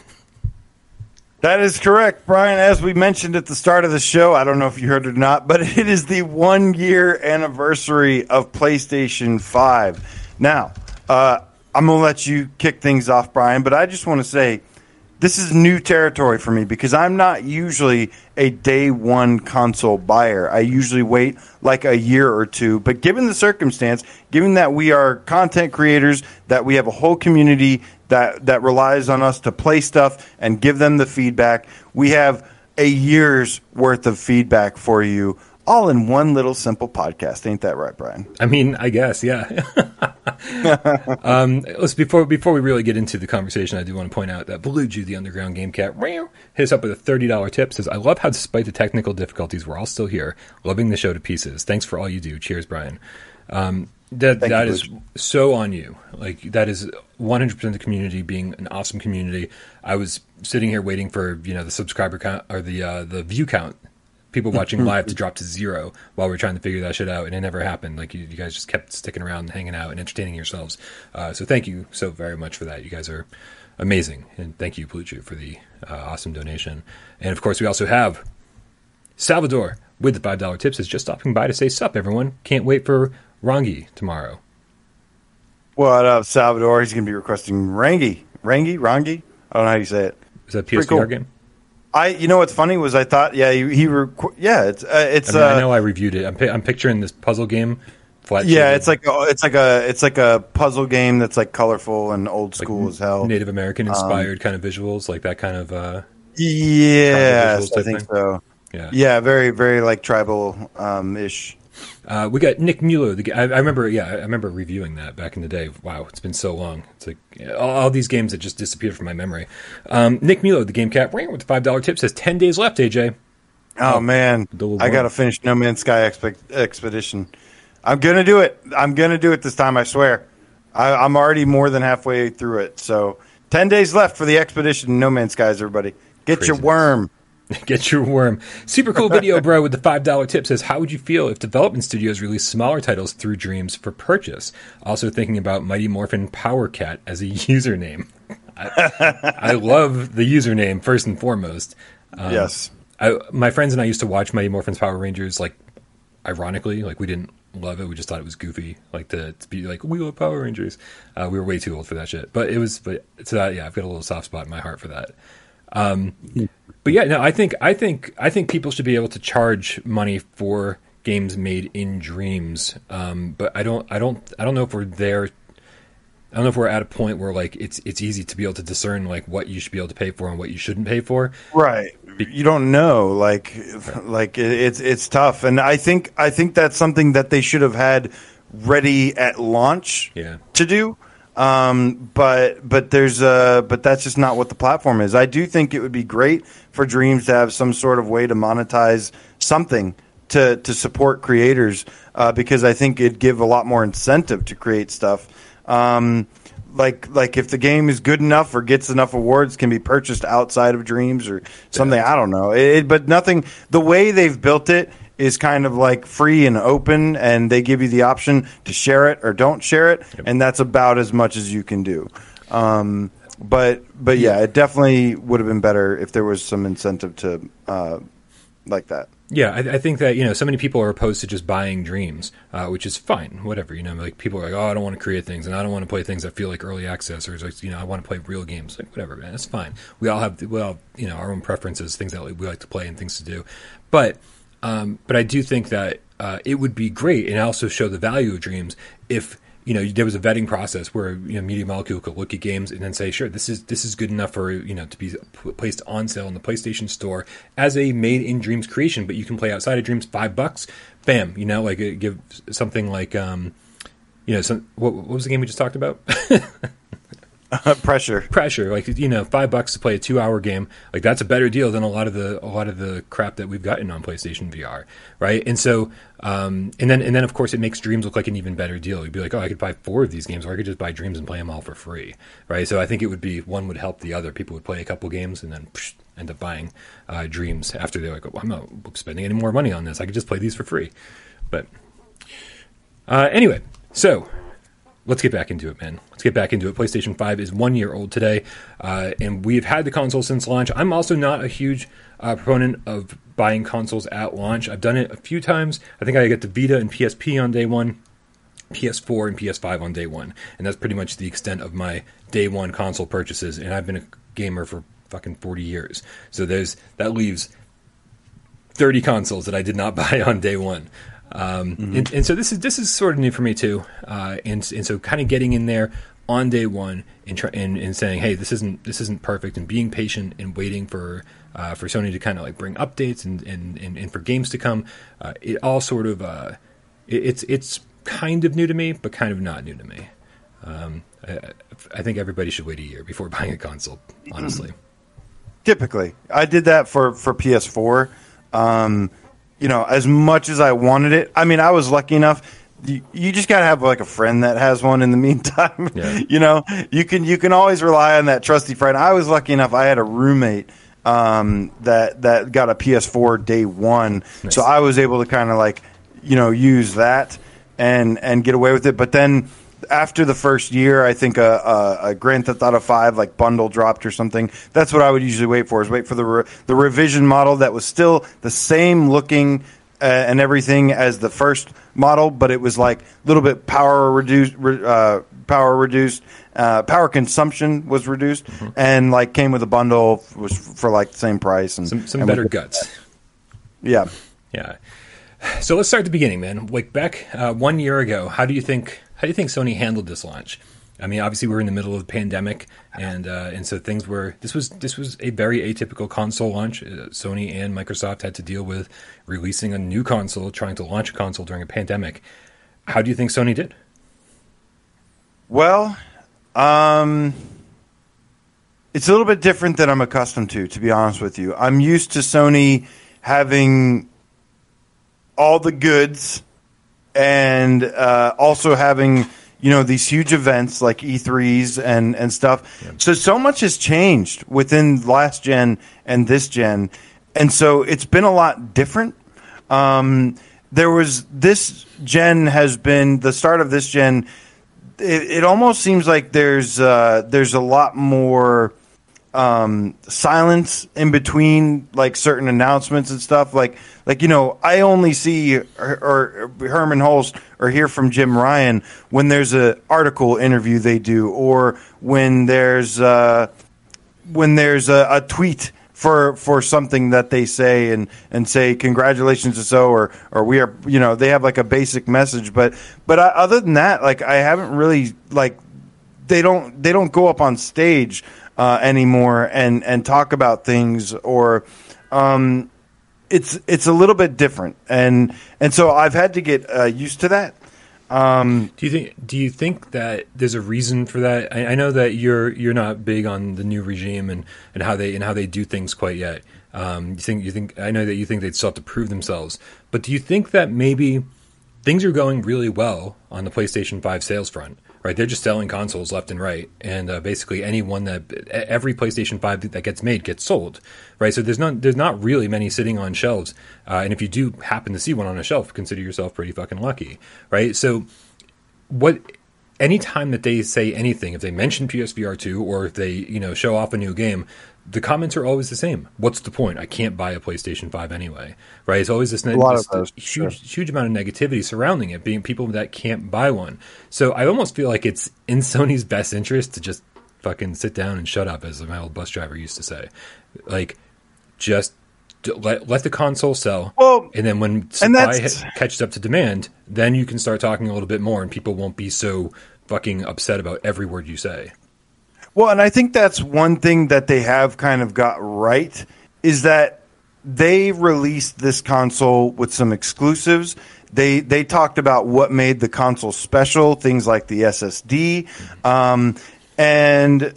That is correct, Bryan. As we mentioned at the start of the show, I don't know if you heard it or not, but it is the one year anniversary of PlayStation 5. Now, uh, I'm going to let you kick things off, Bryan, but I just want to say this is new territory for me because I'm not usually a day one console buyer. I usually wait like a year or two. But given the circumstance, given that we are content creators, that we have a whole community that, that relies on us to play stuff and give them the feedback, we have a year's worth of feedback for you all in one little simple podcast. Ain't that right, Bryan?
I mean, I guess, yeah. um, let's before before we really get into the conversation, I do want to point out that Blue Jew, the underground game cat, meow, hit us up with a thirty dollar tip. Says, "I love how despite the technical difficulties, we're all still here, loving the show to pieces. Thanks for all you do. Cheers, Bryan." Um, that
Thank
that
you,
is so on you. Like that is one hundred percent the community being an awesome community. I was sitting here waiting for you know the subscriber count or the uh, the view count people watching live to drop to zero while we are trying to figure that shit out, and it never happened. Like you, you guys just kept sticking around, and hanging out, and entertaining yourselves. Uh, so thank you so very much for that. You guys are amazing, and thank you, Pluchu, for the uh, awesome donation. And of course, we also have Salvador with the five dollar tips is just stopping by to say sup, everyone. Can't wait for Rangi tomorrow.
What up, Salvador? He's going to be requesting Rangi. Rangi? Rangi? I don't know how you say it.
Is that a PSVR
cool.
game?
I, you know what's funny was I thought, yeah, he, he requ- yeah, it's, uh, it's,
I, mean,
uh,
I know I reviewed it. I'm, pi- I'm picturing this puzzle game. Flat
yeah,
shaded,
it's like, a, it's like a, it's like a puzzle game that's like colorful and old
like
school as hell.
Native American inspired kind of visuals, like that kind of. Uh,
Yes,
visuals
I think
thing?
so.
yeah.
Yeah, very, very like tribal, um, ish.
Uh, we got Nick Mulo. The, I, I remember, yeah, I remember reviewing that back in the day. Wow, it's been so long. It's like all, all these games that just disappeared from my memory. Um, Nick Mulo, the game cat, with the five dollar tip says ten days left. AJ,
Oh, man, I got to finish No Man's Sky Expe- Expedition. I'm gonna do it. I'm gonna do it this time. I swear. I, I'm already more than halfway through it. So ten days left for the expedition. No Man's Skies, everybody. Get your worm.
Get your worm. Super cool video, bro, with the $5 tip says, How would you feel if development studios released smaller titles through Dreams for purchase? Also thinking about Mighty Morphin Power Cat as a username. I, I love the username first and foremost.
Um, yes.
I, my friends and I used to watch Mighty Morphin's Power Rangers, like, ironically. Like, we didn't love it. We just thought it was goofy, like to, to be like, we love Power Rangers. Uh, we were way too old for that shit. But it was, but so that, yeah, I've got a little soft spot in my heart for that. Um, but yeah, no, I think I think I think people should be able to charge money for games made in dreams. Um, but I don't I don't I don't know if we're there. I don't know if we're at a point where like it's it's easy to be able to discern like what you should be able to pay for and what you shouldn't pay for.
Right. You don't know. Like right. like it's it's tough, and I think I think that's something that they should have had ready at launch.
Yeah.
To do. Um, but but there's uh, but that's just not what the platform is. I do think it would be great for Dreams to have some sort of way to monetize something to to support creators uh, because I think it'd give a lot more incentive to create stuff. Um, like like if the game is good enough or gets enough awards, can be purchased outside of Dreams or something. Yeah. I don't know. It, but nothing. The way they've built it is kind of like free and open, and they give you the option to share it or don't share it, and that's about as much as you can do. Um, but but yeah, it definitely would have been better if there was some incentive to uh, like that.
Yeah, I, I, think that you know so many people are opposed to just buying dreams, uh, which is fine. Whatever you know, like people are like, oh, I don't want to create things, and I don't want to play things that feel like early access, or like you know, I want to play real games. Like whatever, man, it's fine. We all have well, you know our own preferences, things that we like to play and things to do. But um, but I do think that uh, it would be great and also show the value of dreams if you know there was a vetting process where you know Media Molecule could look at games and then say, sure, this is this is good enough for you know to be placed on sale in the PlayStation Store as a made in Dreams creation, but you can play outside of Dreams five bucks, bam, you know, like uh, give something like um, you know, some what, what was the game we just talked about?
pressure.
Pressure. Like you know five bucks to play a two hour game like that's a better deal than a lot of the a lot of the crap that we've gotten on playstation vr right? And so um, and then and then of course it makes dreams look like an even better deal. You'd be like oh i could buy four of these games or i could just buy dreams and play them all for free right? So i think it would be one would help the other. People would play a couple games and then psh, end up buying uh, dreams after they're like oh, i'm not spending any more money on this. I could just play these for free. But uh, anyway so let's get back into it, man. Let's get back into it. PlayStation 5 is one year old today, uh, and we've had the console since launch. I'm also not a huge uh, proponent of buying consoles at launch. I've done it a few times. I think I get the Vita and PSP on day one, PS4 and PS5 on day one, and that's pretty much the extent of my day one console purchases. And I've been a gamer for fucking 40 years, so there's that leaves 30 consoles that I did not buy on day one. Um, mm-hmm. and, and, so this is this is sort of new for me too, uh, and and so kind of getting in there on day one and, try, and, and saying, hey, this isn't this isn't perfect, and being patient and waiting for uh, for Sony to kind of like bring updates and and, and, and for games to come. Uh, it all sort of uh, it, it's it's kind of new to me, but kind of not new to me. Um, I, I, think everybody should wait a year before buying a console. Honestly,
typically, I did that for for PS4. Um, you know, as much as I wanted it. I mean, I was lucky enough. You, you just gotta have like a friend that has one in the meantime. Yeah. you know, you can you can always rely on that trusty friend. I was lucky enough. I had a roommate um, that that got a PS4 day one, nice. so I was able to kind of like you know use that and and get away with it. But then after the first year, I think a, a, a, Grand Theft Auto Five like bundle dropped or something. That's what I would usually wait for. Is wait for the re- the revision model that was still the same looking uh, and everything as the first model, but it was like a little bit power reduced. Uh, power reduced. Uh, power consumption was reduced, mm-hmm. and like came with a bundle was for like the same price and
some, some
and
better guts.
Yeah,
yeah. So let's start at the beginning, man. Like back uh, one year ago, how do you think how do you think Sony handled this launch? I mean, obviously we're in the middle of the pandemic, and uh, and so things were. This was this was a very atypical console launch. Uh, Sony and Microsoft had to deal with releasing a new console, trying to launch a console during a pandemic. How do you think Sony did?
Well, um, it's a little bit different than I'm accustomed to. To be honest with you, I'm used to Sony having all the goods and uh, also having you know these huge events like E3s and and stuff. Yeah. So so much has changed within last gen and this gen. and so it's been a lot different. Um, there was this gen has been the start of this gen. It, it almost seems like there's uh, there's a lot more um, silence in between like certain announcements and stuff. Like like you know, I only see or, or Hermen Hulst or hear from Jim Ryan when there's a article interview they do, or when there's uh, when there's a, a tweet for for something that they say and and say congratulations to so or or we are you know they have like a basic message but but I, other than that like I haven't really like they don't they don't go up on stage uh, anymore and and talk about things or um, it's it's a little bit different and and so I've had to get uh, used to that
um, do you think? Do you think that there's a reason for that? I, I, know that you're you're not big on the new regime and, and how they and how they do things quite yet. Um, you think you think I know that you think they'd still have to prove themselves, but do you think that maybe things are going really well on the PlayStation Five sales front? Right? They're just selling consoles left and right, and uh, basically any one that every PlayStation Five that gets made gets sold, right? So there's not there's not really many sitting on shelves, uh, and if you do happen to see one on a shelf, consider yourself pretty fucking lucky, right? So what anytime that they say anything, if they mention PSVR two or if they you know show off a new game, the comments are always the same. What's the point? I can't buy a PlayStation 5 anyway, right? It's always this, ne- this those, huge, sure. huge amount of negativity surrounding it, being people that can't buy one. So I almost feel like it's in Sony's best interest to just fucking sit down and shut up, as my old bus driver used to say. Like, just let let the console sell, well, and then when supply catches up to demand, then you can start talking a little bit more, and people won't be so fucking upset about every word you say.
Well, and I think that's one thing that they have kind of got right is that they released this console with some exclusives. They they talked about what made the console special, things like the SSD, um, and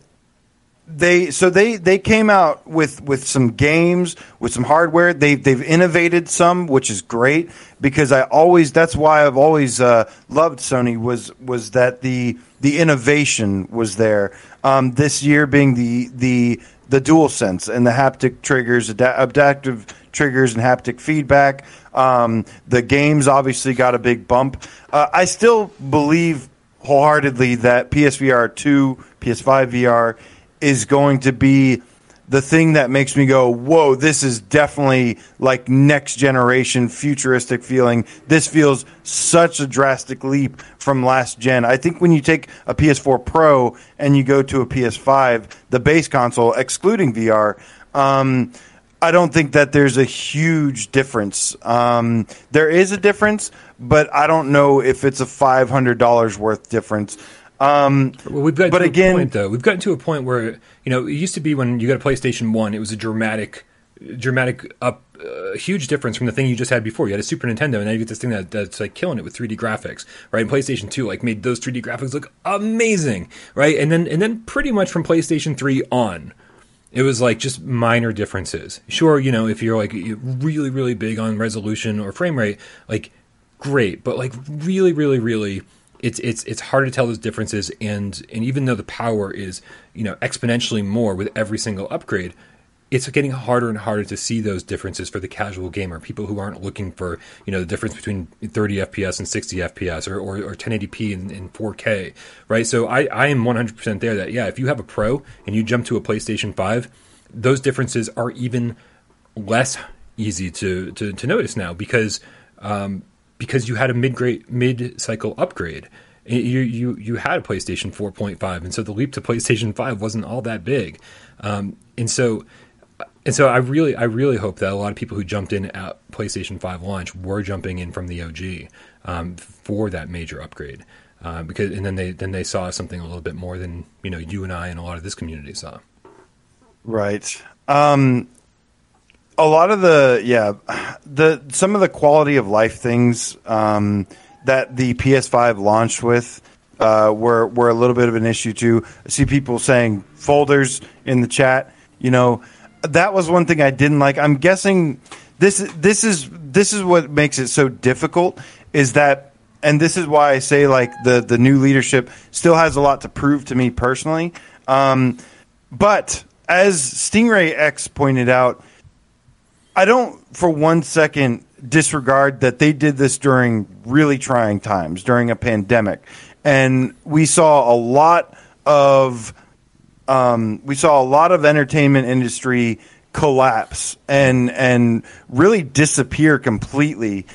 they so they they came out with with some games with some hardware they they've innovated some which is great because i always that's why i've always uh, loved sony was was that the the innovation was there um, this year being the the the dual sense and the haptic triggers adaptive triggers and haptic feedback. Um, the games obviously got a big bump. Uh, i still believe wholeheartedly that psvr 2 ps5 vr is going to be the thing that makes me go, whoa, this is definitely like next generation futuristic feeling. This feels such a drastic leap from last gen. I think when you take a PS4 Pro and you go to a PS5, the base console, excluding VR, um, I don't think that there's a huge difference. Um, there is a difference, but I don't know if it's a $500 worth difference. Um,
well, we've got but again, point, though we've gotten to a point where you know it used to be when you got a PlayStation One, it was a dramatic, dramatic up, uh, huge difference from the thing you just had before. You had a Super Nintendo, and now you get this thing that, that's like killing it with 3D graphics, right? And PlayStation Two like made those 3D graphics look amazing, right? And then and then pretty much from PlayStation Three on, it was like just minor differences. Sure, you know if you're like really really big on resolution or frame rate, like great, but like really really really it's it's it's hard to tell those differences and and even though the power is you know exponentially more with every single upgrade it's getting harder and harder to see those differences for the casual gamer people who aren't looking for you know the difference between 30 fps and 60 fps or, or, or 1080p and, and 4k right? So I, I am 100% there that yeah if you have a pro and you jump to a playstation 5 those differences are even less easy to to, to notice now because um, because you had a mid grade mid cycle upgrade. You you you had a PlayStation 4.5, and so the leap to PlayStation 5 wasn't all that big, um, and so and so I really I really hope that a lot of people who jumped in at PlayStation 5 launch were jumping in from the OG um, for that major upgrade. Uh, because and then they then they saw something a little bit more than you know you and I and a lot of this community saw.
Right. Um, a lot of the yeah the some of the quality of life things um, that the PS5 launched with uh, were were a little bit of an issue too. I see people saying folders in the chat. You know, that was one thing I didn't like. I'm guessing this this is this is what makes it so difficult is that and this is why I say like the the new leadership still has a lot to prove to me personally. Um, but as Stingray X pointed out, I don't for one second disregard that they did this during really trying times, during a pandemic. And we saw a lot of um, we saw a lot of entertainment industry collapse and and really disappear completely.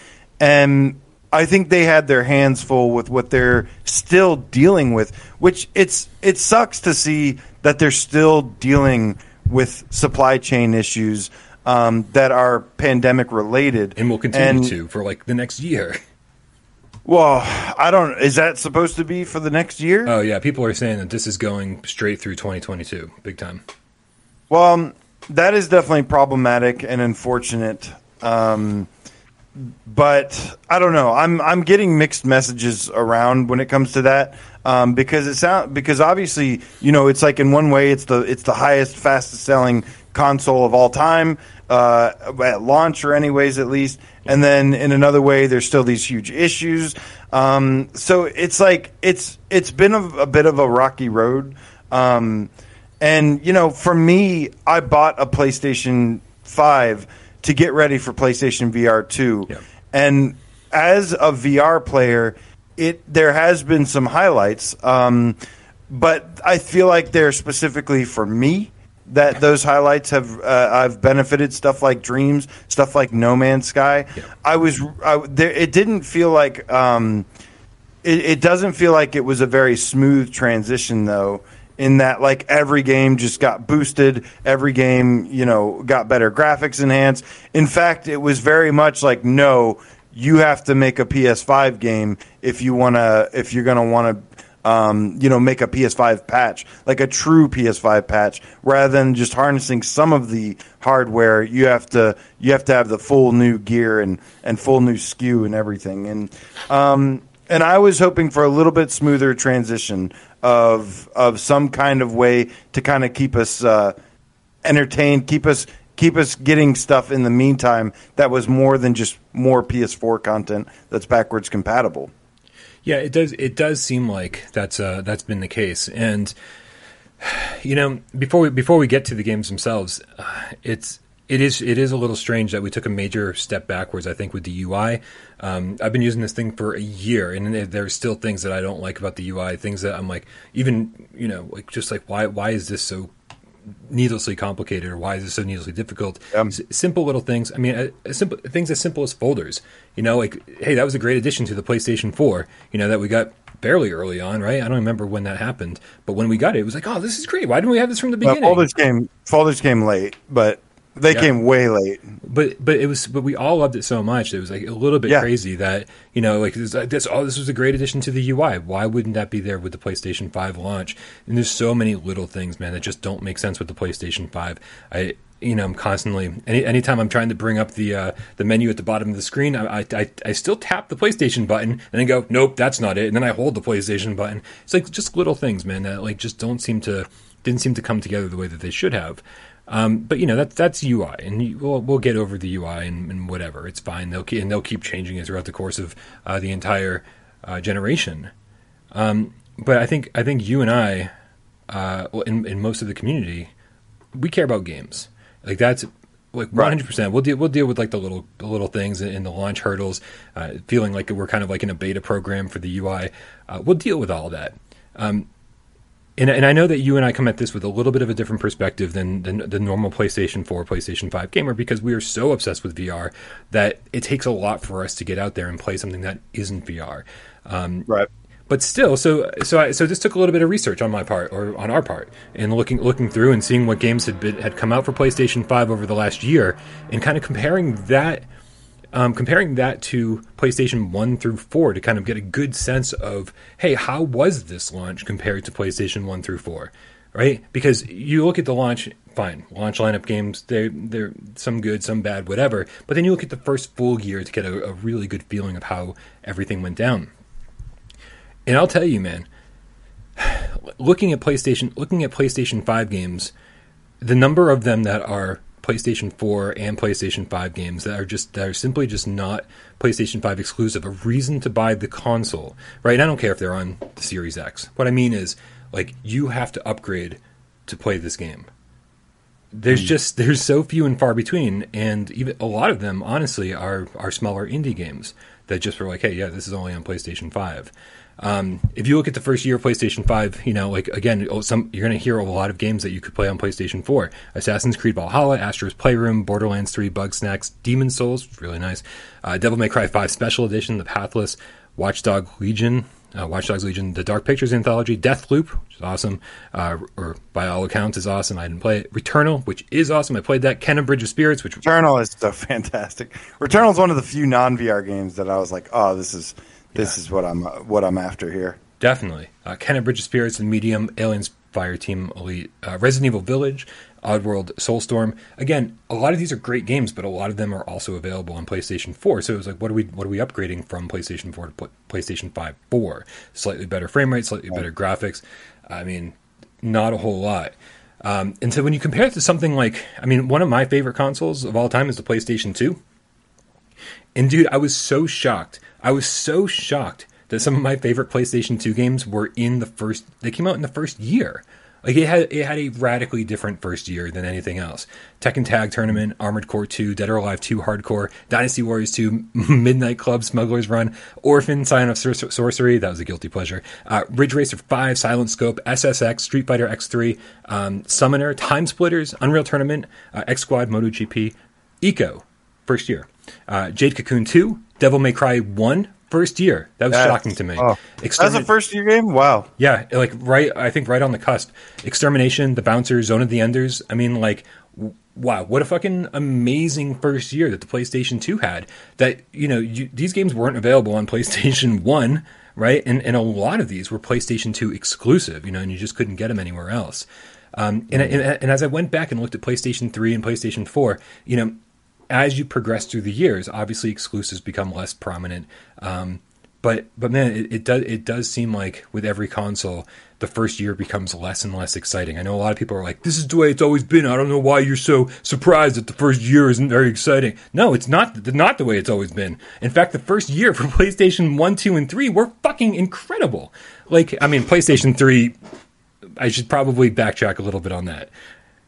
And I think they had their hands full with what they're still dealing with, which it's it sucks to see that they're still dealing with supply chain issues um, that are pandemic related,
and will continue and, to for like the next year.
Well, I don't. Is that supposed to be for the next year?
Oh yeah, people are saying that this is going straight through 2022, big time.
Well, um, that is definitely problematic and unfortunate. Um, but I don't know. I'm I'm getting mixed messages around when it comes to that um, because it sound because obviously you know it's like in one way it's the it's the highest fastest selling console of all time uh, at launch or anyways at least. And then in another way there's still these huge issues. Um, so it's like it's it's been a, a bit of a rocky road. Um, and you know for me I bought a PlayStation 5 to get ready for PlayStation VR 2 yeah. and as a VR player it there has been some highlights um, but I feel like they're specifically for me that those highlights have uh, I've benefited stuff like Dreams, stuff like No Man's Sky. Yeah. I was I, there, it didn't feel like um, it, it doesn't feel like it was a very smooth transition though. In that, like every game just got boosted, every game you know got better graphics enhanced. In fact, it was very much like no, you have to make a PS5 game if you wanna if you're gonna want to um, you know, make a PS5 patch, like a true PS5 patch, rather than just harnessing some of the hardware. You have to you have to have the full new gear and and full new SKU and everything. And um, and I was hoping for a little bit smoother transition of of some kind of way to kind of keep us uh, entertained, keep us keep us getting stuff in the meantime that was more than just more PS4 content that's backwards compatible.
Yeah, it does. It does seem like that's uh, that's been the case, and you know, before we before we get to the games themselves, uh, it's it is it is a little strange that we took a major step backwards. I think with the UI, um, I've been using this thing for a year, and there's still things that I don't like about the UI. Things that I'm like, even you know, like just like why why is this so needlessly complicated or why is this so needlessly difficult? Um, S- simple little things. I mean, uh, simple things as simple as folders. You know, like hey, that was a great addition to the PlayStation 4. You know that we got fairly early on, right? I don't remember when that happened, but when we got it, it was like, oh, this is great. Why didn't we have this from the beginning?
Well, folders came folders came late, but they yeah. came way late.
But but it was but we all loved it so much. It was like a little bit yeah. crazy that you know like this, this oh this was a great addition to the UI. Why wouldn't that be there with the PlayStation Five launch? And there's so many little things, man, that just don't make sense with the PlayStation Five. I you know I'm constantly any anytime I'm trying to bring up the uh, the menu at the bottom of the screen, I, I I still tap the PlayStation button and then go nope that's not it, and then I hold the PlayStation button. It's like just little things, man, that like just don't seem to didn't seem to come together the way that they should have. Um, but you know that's that's UI, and you, we'll, we'll get over the UI and, and, whatever. It's fine. They'll keep, and they'll keep changing it throughout the course of uh, the entire uh, generation. Um, but I think I think you and I, uh, in, in most of the community, we care about games. Like that's like one hundred percent. We'll deal we'll deal with like the little the little things in the launch hurdles, uh, feeling like we're kind of like in a beta program for the UI. Uh, we'll deal with all that. Um, and, and I know that you and I come at this with a little bit of a different perspective than, than the normal PlayStation 4, PlayStation 5 gamer because we are so obsessed with VR that it takes a lot for us to get out there and play something that isn't VR. Um,
right.
But still, so so I, so this took a little bit of research on my part or on our part, and looking looking through and seeing what games had been, had come out for PlayStation 5 over the last year, and kind of comparing that um, comparing that to PlayStation 1 through 4 to kind of get a good sense of, hey, how was this launch compared to PlayStation 1 through 4? Right? Because you look at the launch, fine, launch lineup games, they're, they're some good, some bad, whatever. But then you look at the first full year to get a, a really good feeling of how everything went down. And I'll tell you, man, looking at PlayStation, looking at PlayStation 5 games, the number of them that are PlayStation 4 and PlayStation 5 games that are just that are simply just not PlayStation 5 exclusive. A reason to buy the console, right? And I don't care if they're on the Series X. What I mean is, like, you have to upgrade to play this game. there's
Hmm.
just there's so few and far between, and even a lot of them, honestly, are are smaller indie games that just were like, hey, yeah, this is only on PlayStation Five. Um, if you look at the first year of PlayStation Five, you know, like again, oh, some you're going to hear a lot of games that you could play on PlayStation Four: Assassin's Creed Valhalla, Astro's Playroom, Borderlands Three, Bug Snacks, Demon's Souls, really nice, uh, Devil May Cry Five Special Edition, The Pathless, Watchdog Legion, uh, Legion, the Dark Pictures anthology, Deathloop, which is awesome, uh, or by all accounts is awesome. I didn't play it. Returnal, which is awesome. I played that. Kena Bridge of Spirits, which
Returnal is so fantastic. Returnal is one of the few non VR games that I was like, oh, this is this is what I'm uh, what I'm after here.
definitely uh, Bridge of Spirits and Medium, Aliens Fire Team Elite, uh, Resident Evil Village, Oddworld, Soulstorm. Again, a lot of these are great games, but a lot of them are also available on PlayStation 4. So it was like, what are we what are we upgrading from PlayStation 4 to pl- PlayStation 5 for? Slightly better frame rate, slightly better graphics. I mean, not a whole lot. Um, and so when you compare it to something like, I mean, one of my favorite consoles of all time is the PlayStation 2. And dude, I was so shocked. I was so shocked that some of my favorite PlayStation 2 games were in the first they came out in the first year. Like it had it had a radically different first year than anything else. Tekken Tag Tournament, Armored Core 2, Dead or Alive 2 Hardcore, Dynasty Warriors 2, Midnight Club, Smuggler's Run, Orphen, Scion of Sor- Sorcery, that was a guilty pleasure. Uh, Ridge Racer 5, Silent Scope, SSX, Street Fighter EX3, um, Summoner, Time Splitters, Unreal Tournament, uh, X Squad, MotoGP, ICO, first year. Uh, Jade Cocoon 2, Devil May Cry 1, first year. That was
That's-
shocking to me.
Oh, that's a first year game. Wow.
yeah, like right, I think right on the cusp. Extermination, The Bouncer, Zone of the Enders. I mean, like, wow, what a fucking amazing first year that the PlayStation 2 had. That, you know, you, these games weren't available on PlayStation 1, right? And, and a lot of these were PlayStation 2 exclusive, you know, and you just couldn't get them anywhere else. Um, and, and, and as I went back and looked at PlayStation 3 and PlayStation 4, you know, as you progress through the years, obviously exclusives become less prominent. Um, but but man, it, it does it does seem like with every console, the first year becomes less and less exciting. I know a lot of people are like, "This is the way it's always been." I don't know why you're so surprised that the first year isn't very exciting. No, it's not not the way it's always been. In fact, the first year for PlayStation One, Two, and Three were fucking incredible. Like, I mean, PlayStation Three. I should probably backtrack a little bit on that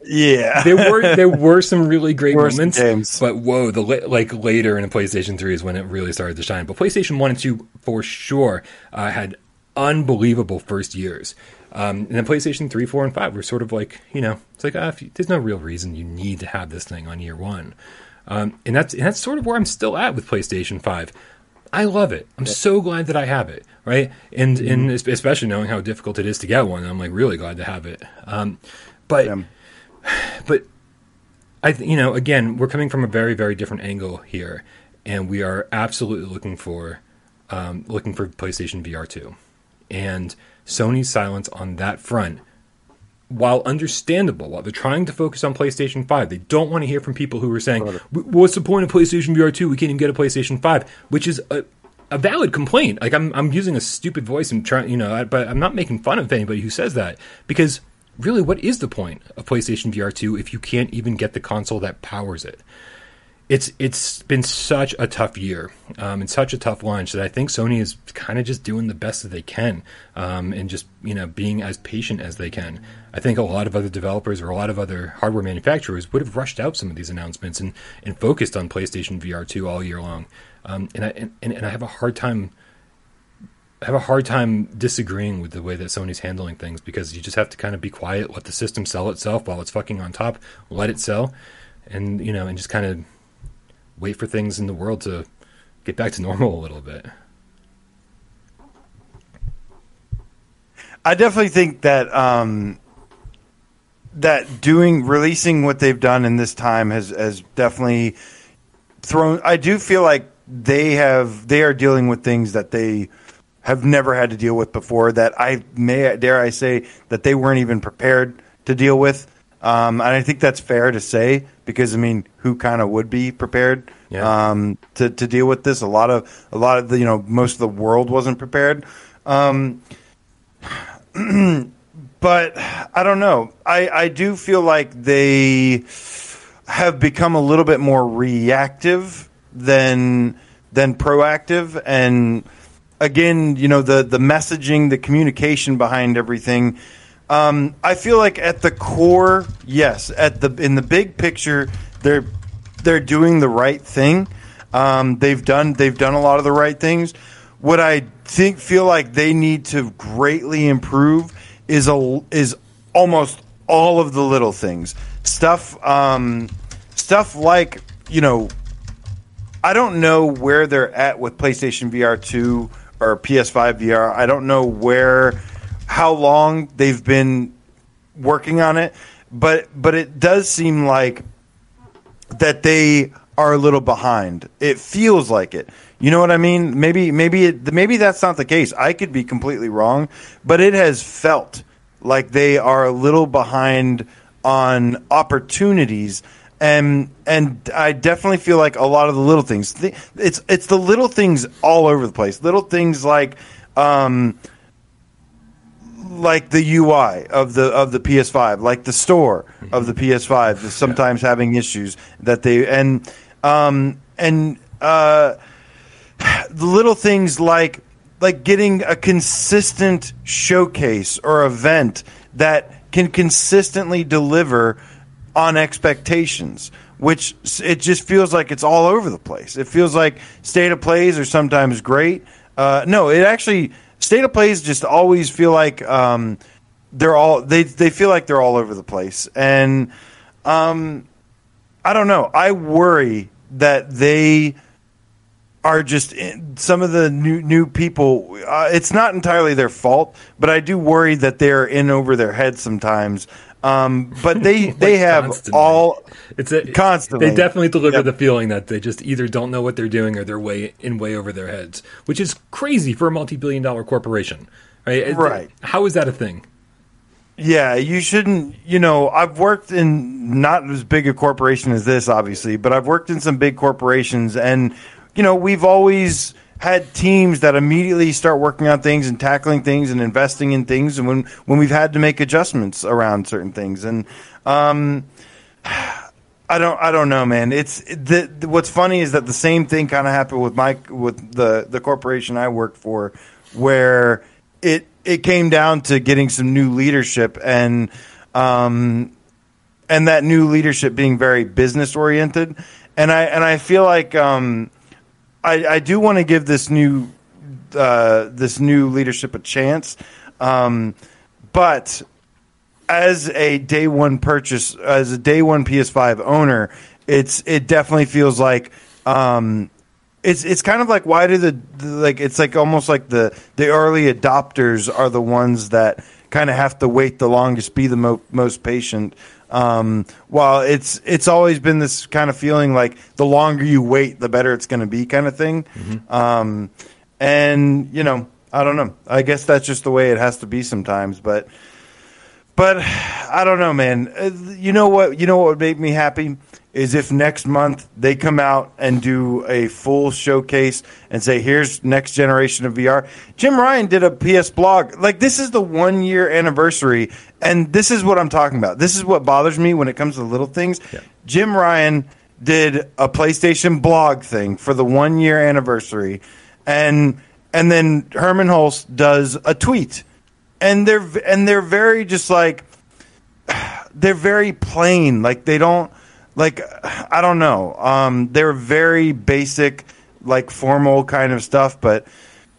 Yeah.
there were there were some really great moments,
games.
but whoa, the like later in a PlayStation Three is when it really started to shine. But PlayStation One and Two for sure uh, had unbelievable first years. Um, and then PlayStation 3, 4, and 5 were sort of like, you know, it's like, uh, if you, there's no real reason you need to have this thing on year one. Um, and that's and that's sort of where I'm still at with PlayStation 5. I love it. I'm so glad that I have it, right? And and especially knowing how difficult it is to get one, I'm like really glad to have it. Um, but
Yeah.
But I, th- you know, again, we're coming from a very, very different angle here, and we are absolutely looking for, um, looking for PlayStation VR two, and Sony's silence on that front. While understandable, while they're trying to focus on PlayStation 5, they don't want to hear from people who are saying, "What's the point of PlayStation VR 2? We can't even get a PlayStation 5," which is a, a valid complaint. Like I'm, I'm using a stupid voice and trying, you know, I- but I'm not making fun of anybody who says that because really, what is the point of PlayStation VR 2 if you can't even get the console that powers it? It's it's been such a tough year um, and such a tough launch that I think Sony is kind of just doing the best that they can um, and just you know being as patient as they can. I think a lot of other developers or a lot of other hardware manufacturers would have rushed out some of these announcements and, and focused on PlayStation VR 2 all year long. Um, and, I, and and I have a hard time have a hard time disagreeing with the way that Sony's handling things because you just have to kind of be quiet, let the system sell itself while it's fucking on top, let it sell, and you know, and just kind of wait for things in the world to get back to normal a little bit.
I definitely think that um, that doing releasing what they've done in this time has has definitely thrown. I do feel like they have they are dealing with things that they have never had to deal with before. That I may dare I say that they weren't even prepared to deal with. Um, and I think that's fair to say because I mean, who kind of would be prepared
Yeah.
um, to to deal with this? A lot of a lot of the you know most of the world wasn't prepared. Um, but I don't know. I, I do feel like they have become a little bit more reactive than than proactive and again, you know, the the messaging, the communication behind everything Um, I feel like at the core, yes, at the in the big picture, they're they're doing the right thing. Um, they've done they've done a lot of the right things. What I think feel like they need to greatly improve is a is almost all of the little things stuff um, stuff like you know I don't know where they're at with PlayStation VR 2 or PS5 VR. I don't know where how long they've been working on it, but but it does seem like that they are a little behind. It feels like it. You know what I mean? Maybe maybe it, maybe that's not the case. I could be completely wrong, but it has felt like they are a little behind on opportunities and and I definitely feel like a lot of the little things it's it's the little things all over the place. Little things like um like the UI of the of the PS5, like the store of the PS5 is sometimes yeah. having issues that they and um and uh the little things like like getting a consistent showcase or event that can consistently deliver on expectations which it just feels like it's all over the place it feels like state of plays are sometimes great uh, no it actually state of plays just always feel like um, they're all they they feel like they're all over the place and um, i don't know i worry that they are just some of the new new people. Uh, it's not entirely their fault, but I do worry that they're in over their heads sometimes. Um, but they like they have constantly. all
it's a, constantly. They definitely deliver yep. the feeling that they just either don't know what they're doing or they're way in way over their heads, which is crazy for a multi billion dollar corporation. Right?
Right.
How is that a thing?
Yeah, you shouldn't. You know, I've worked in not as big a corporation as this, obviously, but I've worked in some big corporations, and you know, we've always had teams that immediately start working on things and tackling things and investing in things, and when when we've had to make adjustments around certain things, and um, I don't I don't know, man. It's the, the what's funny is that the same thing kind of happened with my with the the corporation I work for, where it it came down to getting some new leadership and um and that new leadership being very business oriented and I and I feel like um I, I do want to give this new uh, this new leadership a chance, um, but as a day one purchase, as a day one PS5 owner, it's it definitely feels like um, it's it's kind of like why do the, the, like it's like almost like the the early adopters are the ones that kind of have to wait the longest, be the mo- most patient. Um, while it's it's always been this kind of feeling like the longer you wait, the better it's going to be, kind of thing. Mm-hmm. Um, and you know, I don't know. I guess that's just the way it has to be sometimes. But but I don't know, man. Uh, you know what? You know what would make me happy is if next month they come out and do a full showcase and say, "Here's next generation of VR." Jim Ryan did a PS blog. Like this is the one year anniversary, and this is what I'm talking about. This is what bothers me when it comes to little things. Yeah. Jim Ryan did a PlayStation blog thing for the one year anniversary, and and then Hermen Hulst does a tweet and they're and they're very just like they're very plain. Like they don't like I don't know. Um, they're very basic, like formal kind of stuff. But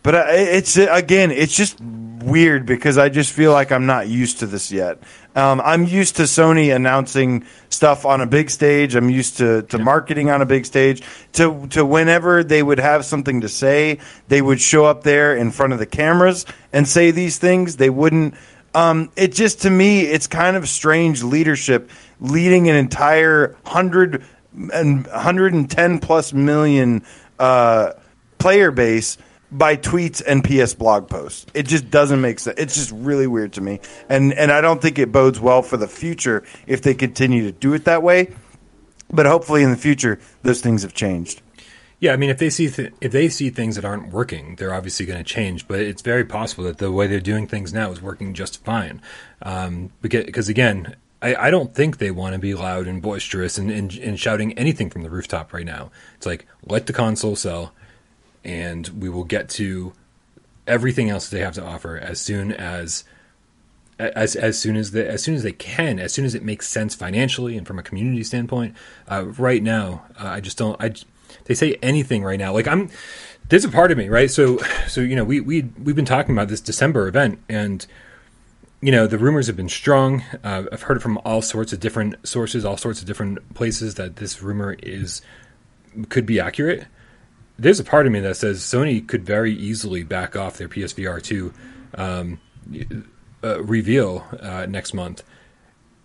but it's again, it's just weird because I just feel like I'm not used to this yet. Um, I'm used to Sony announcing stuff on a big stage. I'm used to, to marketing on a big stage. To to whenever they would have something to say, they would show up there in front of the cameras and say these things. They wouldn't. Um, it just to me, it's kind of strange leadership leading an entire hundred and and 110 plus million uh, player base by tweets and PS blog posts. It just doesn't make sense. It's just really weird to me, and and I don't think it bodes well for the future if they continue to do it that way. But hopefully, in the future, those things have changed.
Yeah, I mean, if they see th- if they see things that aren't working, they're obviously going to change. But it's very possible that the way they're doing things now is working just fine. Um, because, because again, I, I, don't think they want to be loud and boisterous and, and, and shouting anything from the rooftop right now. It's like let the console sell and we will get to everything else they have to offer as soon as as as soon as they as soon as they can, as soon as it makes sense financially and from a community standpoint. Uh, right now, uh, I just don't. I they say anything right now. Like I'm, there's a part of me, right? So so you know we we we've been talking about this December event and. You know the rumors have been strong. Uh, I've heard it from all sorts of different sources, all sorts of different places that this rumor is could be accurate. There's a part of me that says Sony could very easily back off their PSVR two um, uh, reveal uh, next month,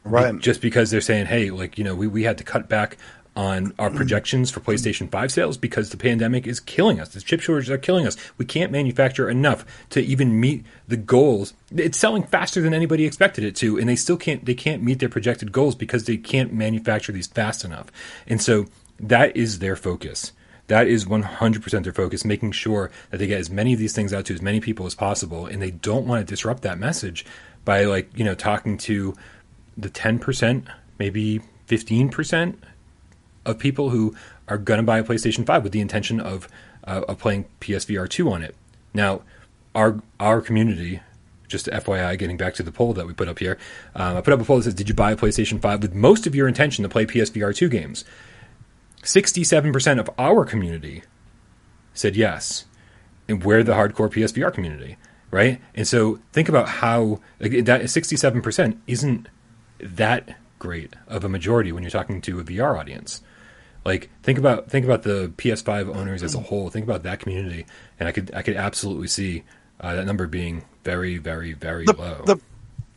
right?
Just because they're saying, hey, like you know, we we had to cut back on our projections for PlayStation 5 sales because the pandemic is killing us. The chip shortages are killing us. We can't manufacture enough to even meet the goals. It's selling faster than anybody expected it to, and they still can't they can't meet their projected goals because they can't manufacture these fast enough. And so that is their focus. That is 100% their focus, making sure that they get as many of these things out to as many people as possible. And they don't want to disrupt that message by, like, you know, talking to the 10%, maybe 15% of people who are going to buy a PlayStation 5 with the intention of, uh, of playing PSVR 2 on it. Now, our, our community, just FYI, getting back to the poll that we put up here, um, I put up a poll that says, Did you buy a PlayStation 5 with most of your intention to play PSVR 2 games? 67% of our community said yes. And we're the hardcore PSVR community, right? And so think about how like, that 67% isn't that great of a majority when you're talking to a VR audience. Like think about think about the PS5 owners as a whole. Think about that community, and I could I could absolutely see uh, that number being very very very
the,
low.
The,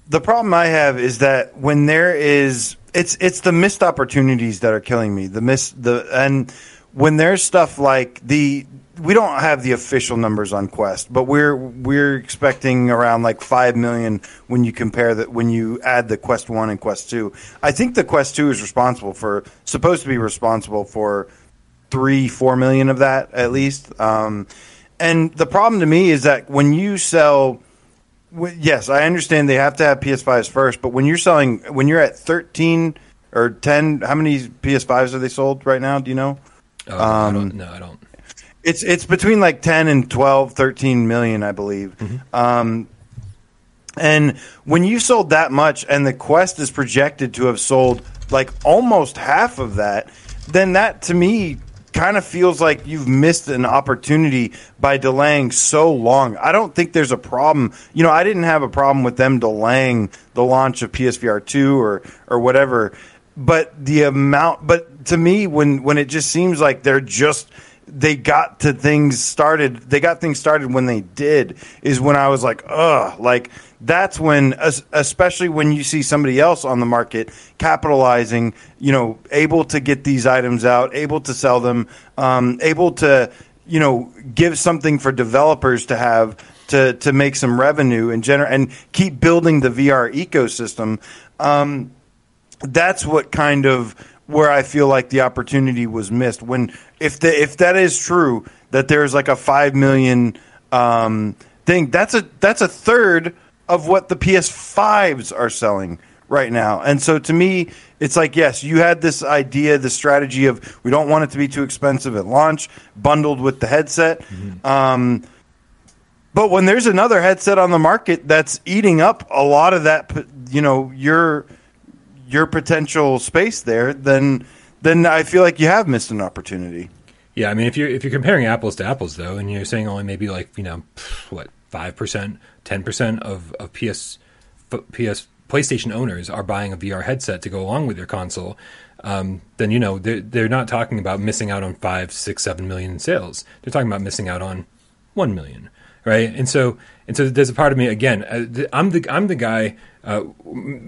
the problem I have is that when there is it's it's the missed opportunities that are killing me. The miss the and when there's stuff like the we don't have the official numbers on Quest, but we're we're expecting around like five million when you compare that when you add the Quest One and Quest Two. I think the Quest Two is responsible for supposed to be responsible for three four million of that at least. Um, and the problem to me is that when you sell yes, I understand they have to have PS5s first, but when you're selling, when you're at 13 or 10, how many PS5s are they sold right now? Do you know?
Um, I don't, no, I don't.
It's it's between like 10 and 12, 13 million, I believe. Mm-hmm. Um, and when you sold that much, and the Quest is projected to have sold like almost half of that, then that to me kind of feels like you've missed an opportunity by delaying so long. I don't think there's a problem. You know, I didn't have a problem with them delaying the launch of PSVR 2 or or whatever, but the amount but to me when when it just seems like they're just they got to things started they got things started when they did is when I was like, "Ugh, like that's when especially when you see somebody else on the market capitalizing you know able to get these items out able to sell them um, able to you know give something for developers to have to to make some revenue and gener- and keep building the VR ecosystem um, that's what kind of where I feel like the opportunity was missed when if the if that is true that there's like a 5 million um, thing that's a that's a third of what the PS5s are selling right now. And so to me, it's like, yes, you had this idea, the strategy of we don't want it to be too expensive at launch, bundled with the headset. Mm-hmm. Um, but when there's another headset on the market that's eating up a lot of that, you know, your your potential space there, then then I feel like you have missed an opportunity.
Yeah, I mean, if you're if you're comparing apples to apples though, and you're saying only maybe like you know what five percent, ten percent of of PS PS PlayStation owners are buying a VR headset to go along with their console, um, then you know they're they're not talking about missing out on five, six, seven million sales. They're talking about missing out on one million, right? And so and so there's a part of me again. Uh, I'm the I'm the guy. Uh,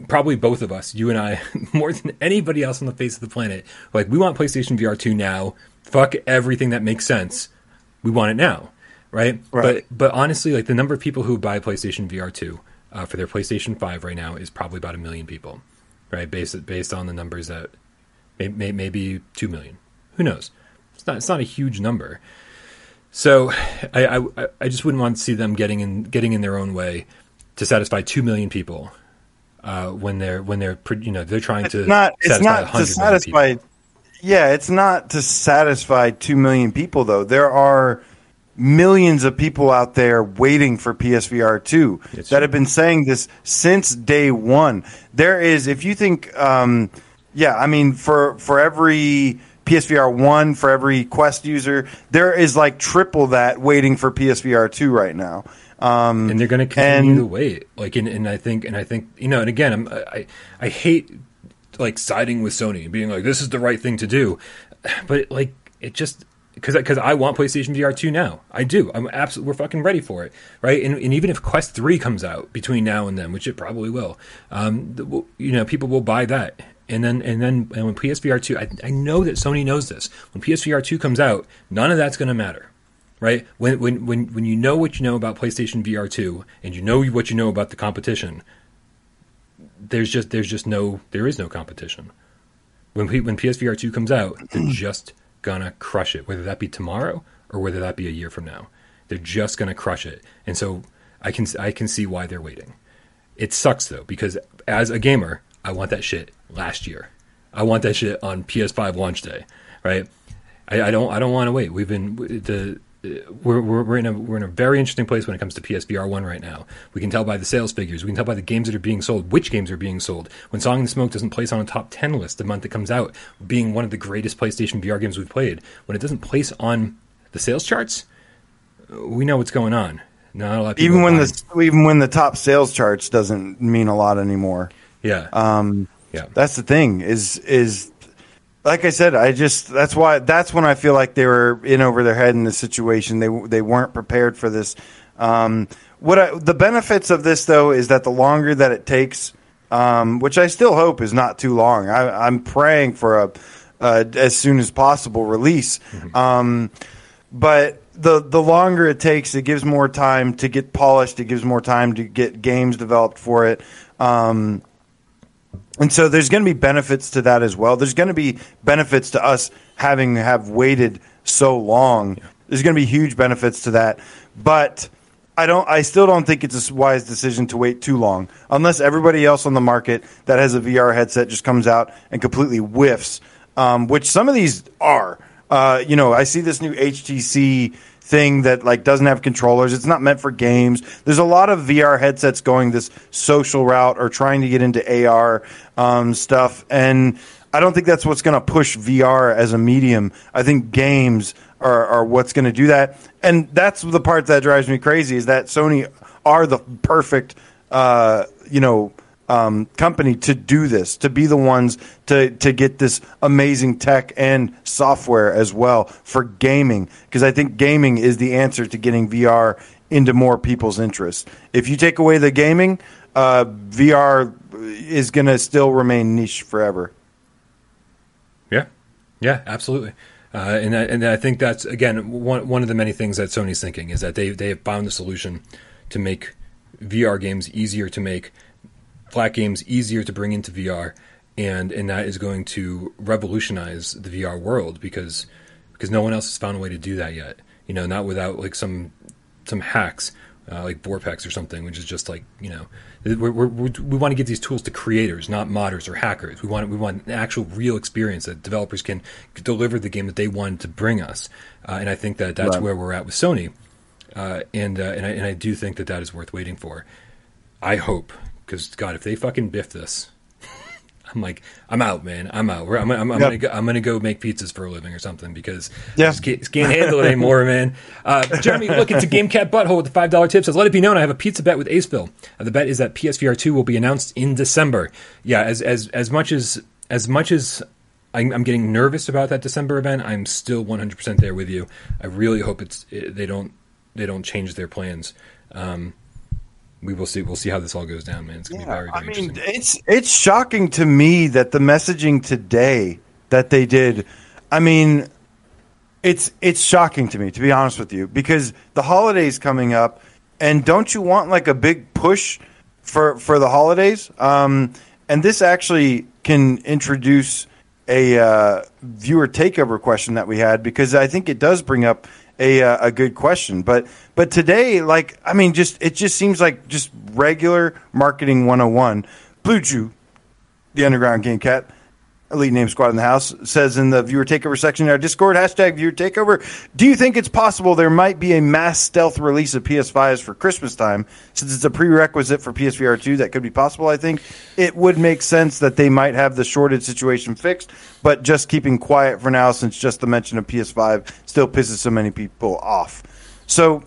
probably both of us, you and I, more than anybody else on the face of the planet. Like we want PlayStation VR two now. Fuck everything that makes sense. We want it now right?
right?
But but honestly, like the number of people who buy PlayStation VR two uh, for their PlayStation five right now is probably about a million people, right? Based based on the numbers that may, may, maybe two million. Who knows? It's not it's not a huge number. So I, I I just wouldn't want to see them getting in getting in their own way to satisfy two million people uh, when they're when they're you know they're trying to
it's not it's not to satisfy. Yeah, it's not to satisfy two million people though. There are millions of people out there waiting for PSVR 2 that
true.
have been saying this since day one. There is, if you think, um, yeah, I mean, for for every PSVR 1, for every Quest user, there is like triple that waiting for PSVR 2 right now. Um,
and they're going to continue
and-
to wait. Like, and, and I think, and I think, you know, and again, I'm, I, I hate like siding with Sony and being like, this is the right thing to do, but like, it just because because I want PlayStation VR two now. I do. I'm absolutely. We're fucking ready for it, right? And, and even if Quest three comes out between now and then, which it probably will, um, you know, people will buy that. And then and then and when PSVR two, I, I know that Sony knows this. When PSVR two comes out, none of that's going to matter right? When when when when you know what you know about PlayStation VR two and you know what you know about the competition, there's just there's just no there is no competition. When P, when PSVR two comes out, they're mm-hmm. just gonna crush it, whether that be tomorrow or whether that be a year from now. They're just gonna crush it, and so I can I can see why they're waiting. It sucks though because as a gamer, I want that shit last year. I want that shit on PS5 launch day, right? I, I don't I don't want to wait. We've been the we're, we're we're in a we're in a very interesting place when it comes to PSVR one right now. We can tell by the sales figures. We can tell by the games that are being sold, which games are being sold. When Song and Smoke doesn't place on a top ten list the month it comes out, being one of the greatest PlayStation VR games we've played, when it doesn't place on the sales charts, we know what's going on. Not a lot. Of people
even when the even when the top sales charts doesn't mean a lot anymore.
yeah
Um,
yeah
That's the thing is is like I said, I just that's why that's when I feel like they were in over their head in this situation. They they weren't prepared for this. Um, what I, the benefits of this though is that the longer that it takes, um, which I still hope is not too long. I, I'm praying for a uh, as soon as possible release. Um, but the the longer it takes, it gives more time to get polished. It gives more time to get games developed for it. Um, and so there's going to be benefits to that as well. There's going to be benefits to us having have waited so long. There's going to be huge benefits to that. But I don't I still don't think it's a wise decision to wait too long unless everybody else on the market that has a VR headset just comes out and completely whiffs, um, which some of these are. Uh, you know, I see this new HTC thing that like doesn't have controllers. It's not meant for games. There's a lot of VR headsets going this social route or trying to get into AR um, stuff, and I don't think that's what's going to push VR as a medium. I think games are, are what's going to do that, and that's the part that drives me crazy is that Sony are the perfect, uh, you know. Um, company to do this, to be the ones to to get this amazing tech and software as well for gaming, because I think gaming is the answer to getting VR into more people's interest. If you take away the gaming, uh, VR is going to still remain niche forever.
Yeah, yeah, absolutely. Uh, and I, and I think that's again one one of the many things that Sony's thinking is that they they have found the solution to make VR games easier to make, flat games easier to bring into VR, and and that is going to revolutionize the VR world because because no one else has found a way to do that yet. You know, not without like some some hacks uh, like VorpX or something, which is just like you know, we're, we're, we we want to give these tools to creators, not modders or hackers. We want we want an actual real experience that developers can deliver the game that they want to bring us, uh, and I think that that's
Right.
where we're at with Sony, uh, and uh, and I, and I do think that that is worth waiting for. I hope because God, if they fucking biff this. I'm like, I'm out, man. I'm out. I'm, I'm, I'm
Yep.
gonna go, I'm gonna go make pizzas for a living or something because
Yeah.
I just can't, can't handle it anymore, man. Uh, Jeremy, look, it's a Game Cat Butthole with the five dollar tip. Says, let it be known, I have a pizza bet with Aceville. Uh, the bet is that PSVR two will be announced in December. Yeah, as as as much as as much as I'm, I'm getting nervous about that December event, I'm still 100 percent there with you. I really hope it's it, they don't they don't change their plans. Um, we will see. We'll see how this all goes down, man. It's gonna be very, very
I mean,
interesting.
it's it's shocking to me that the messaging today that they did. I mean, it's it's shocking to me to be honest with you because the holidays coming up, and don't you want like a big push for for the holidays? Um, and this actually can introduce a uh, viewer takeover question that we had because I think it does bring up a uh, a good question. But but today, like I mean, just it just seems like just regular marketing 101. Blue Chew, the underground game cat. Elite Name Squad in the house says in the viewer takeover section in our Discord hashtag viewer takeover. Do you think it's possible there might be a mass stealth release of PS5s for Christmas time since it's a prerequisite for PSVR 2? That could be possible. I think it would make sense that they might have the shortage situation fixed, but just keeping quiet for now since just the mention of PS5 still pisses so many people off. So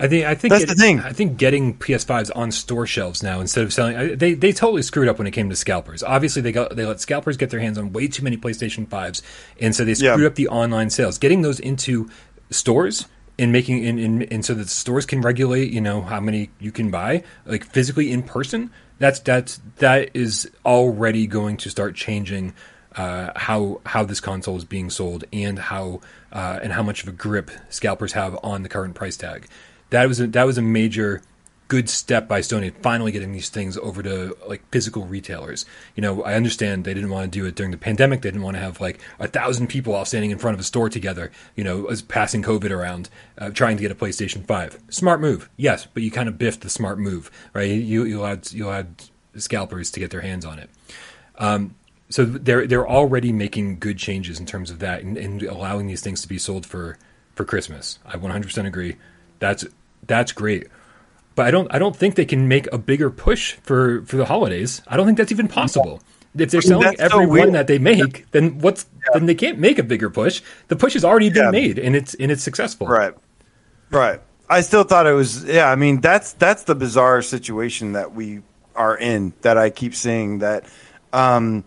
I think I think
That's the thing.
I think getting PS5s on store shelves now instead of selling they they totally screwed up when it came to scalpers. Obviously they got they let scalpers get their hands on way too many PlayStation 5s and so they
Yeah.
screwed up the online sales. Getting those into stores and making and, and, and so that stores can regulate, you know, how many you can buy like physically in person. That's that's that is already going to start changing uh, how how this console is being sold and how uh, and how much of a grip scalpers have on the current price tag. That was a, that was a major good step by Sony finally getting these things over to like physical retailers. You know, I understand they didn't want to do it during the pandemic. They didn't want to have like a thousand people all standing in front of a store together. You know, as passing COVID around, uh, trying to get a PlayStation Five. Smart move, yes, but you kind of biffed the smart move, right? You you allowed you allowed scalpers to get their hands on it. Um, so they're they're already making good changes in terms of that and, and allowing these things to be sold for for Christmas. I 100% agree. That's that's great. But I don't I don't think they can make a bigger push for for the holidays. I don't think that's even possible. If they're selling
that's so
every one that they make, then what's then they can't make a bigger push. The push has already been
Yeah.
made and it's and it's successful.
Right. Right. I still thought it was yeah, I mean that's that's the bizarre situation that we are in that I keep seeing that um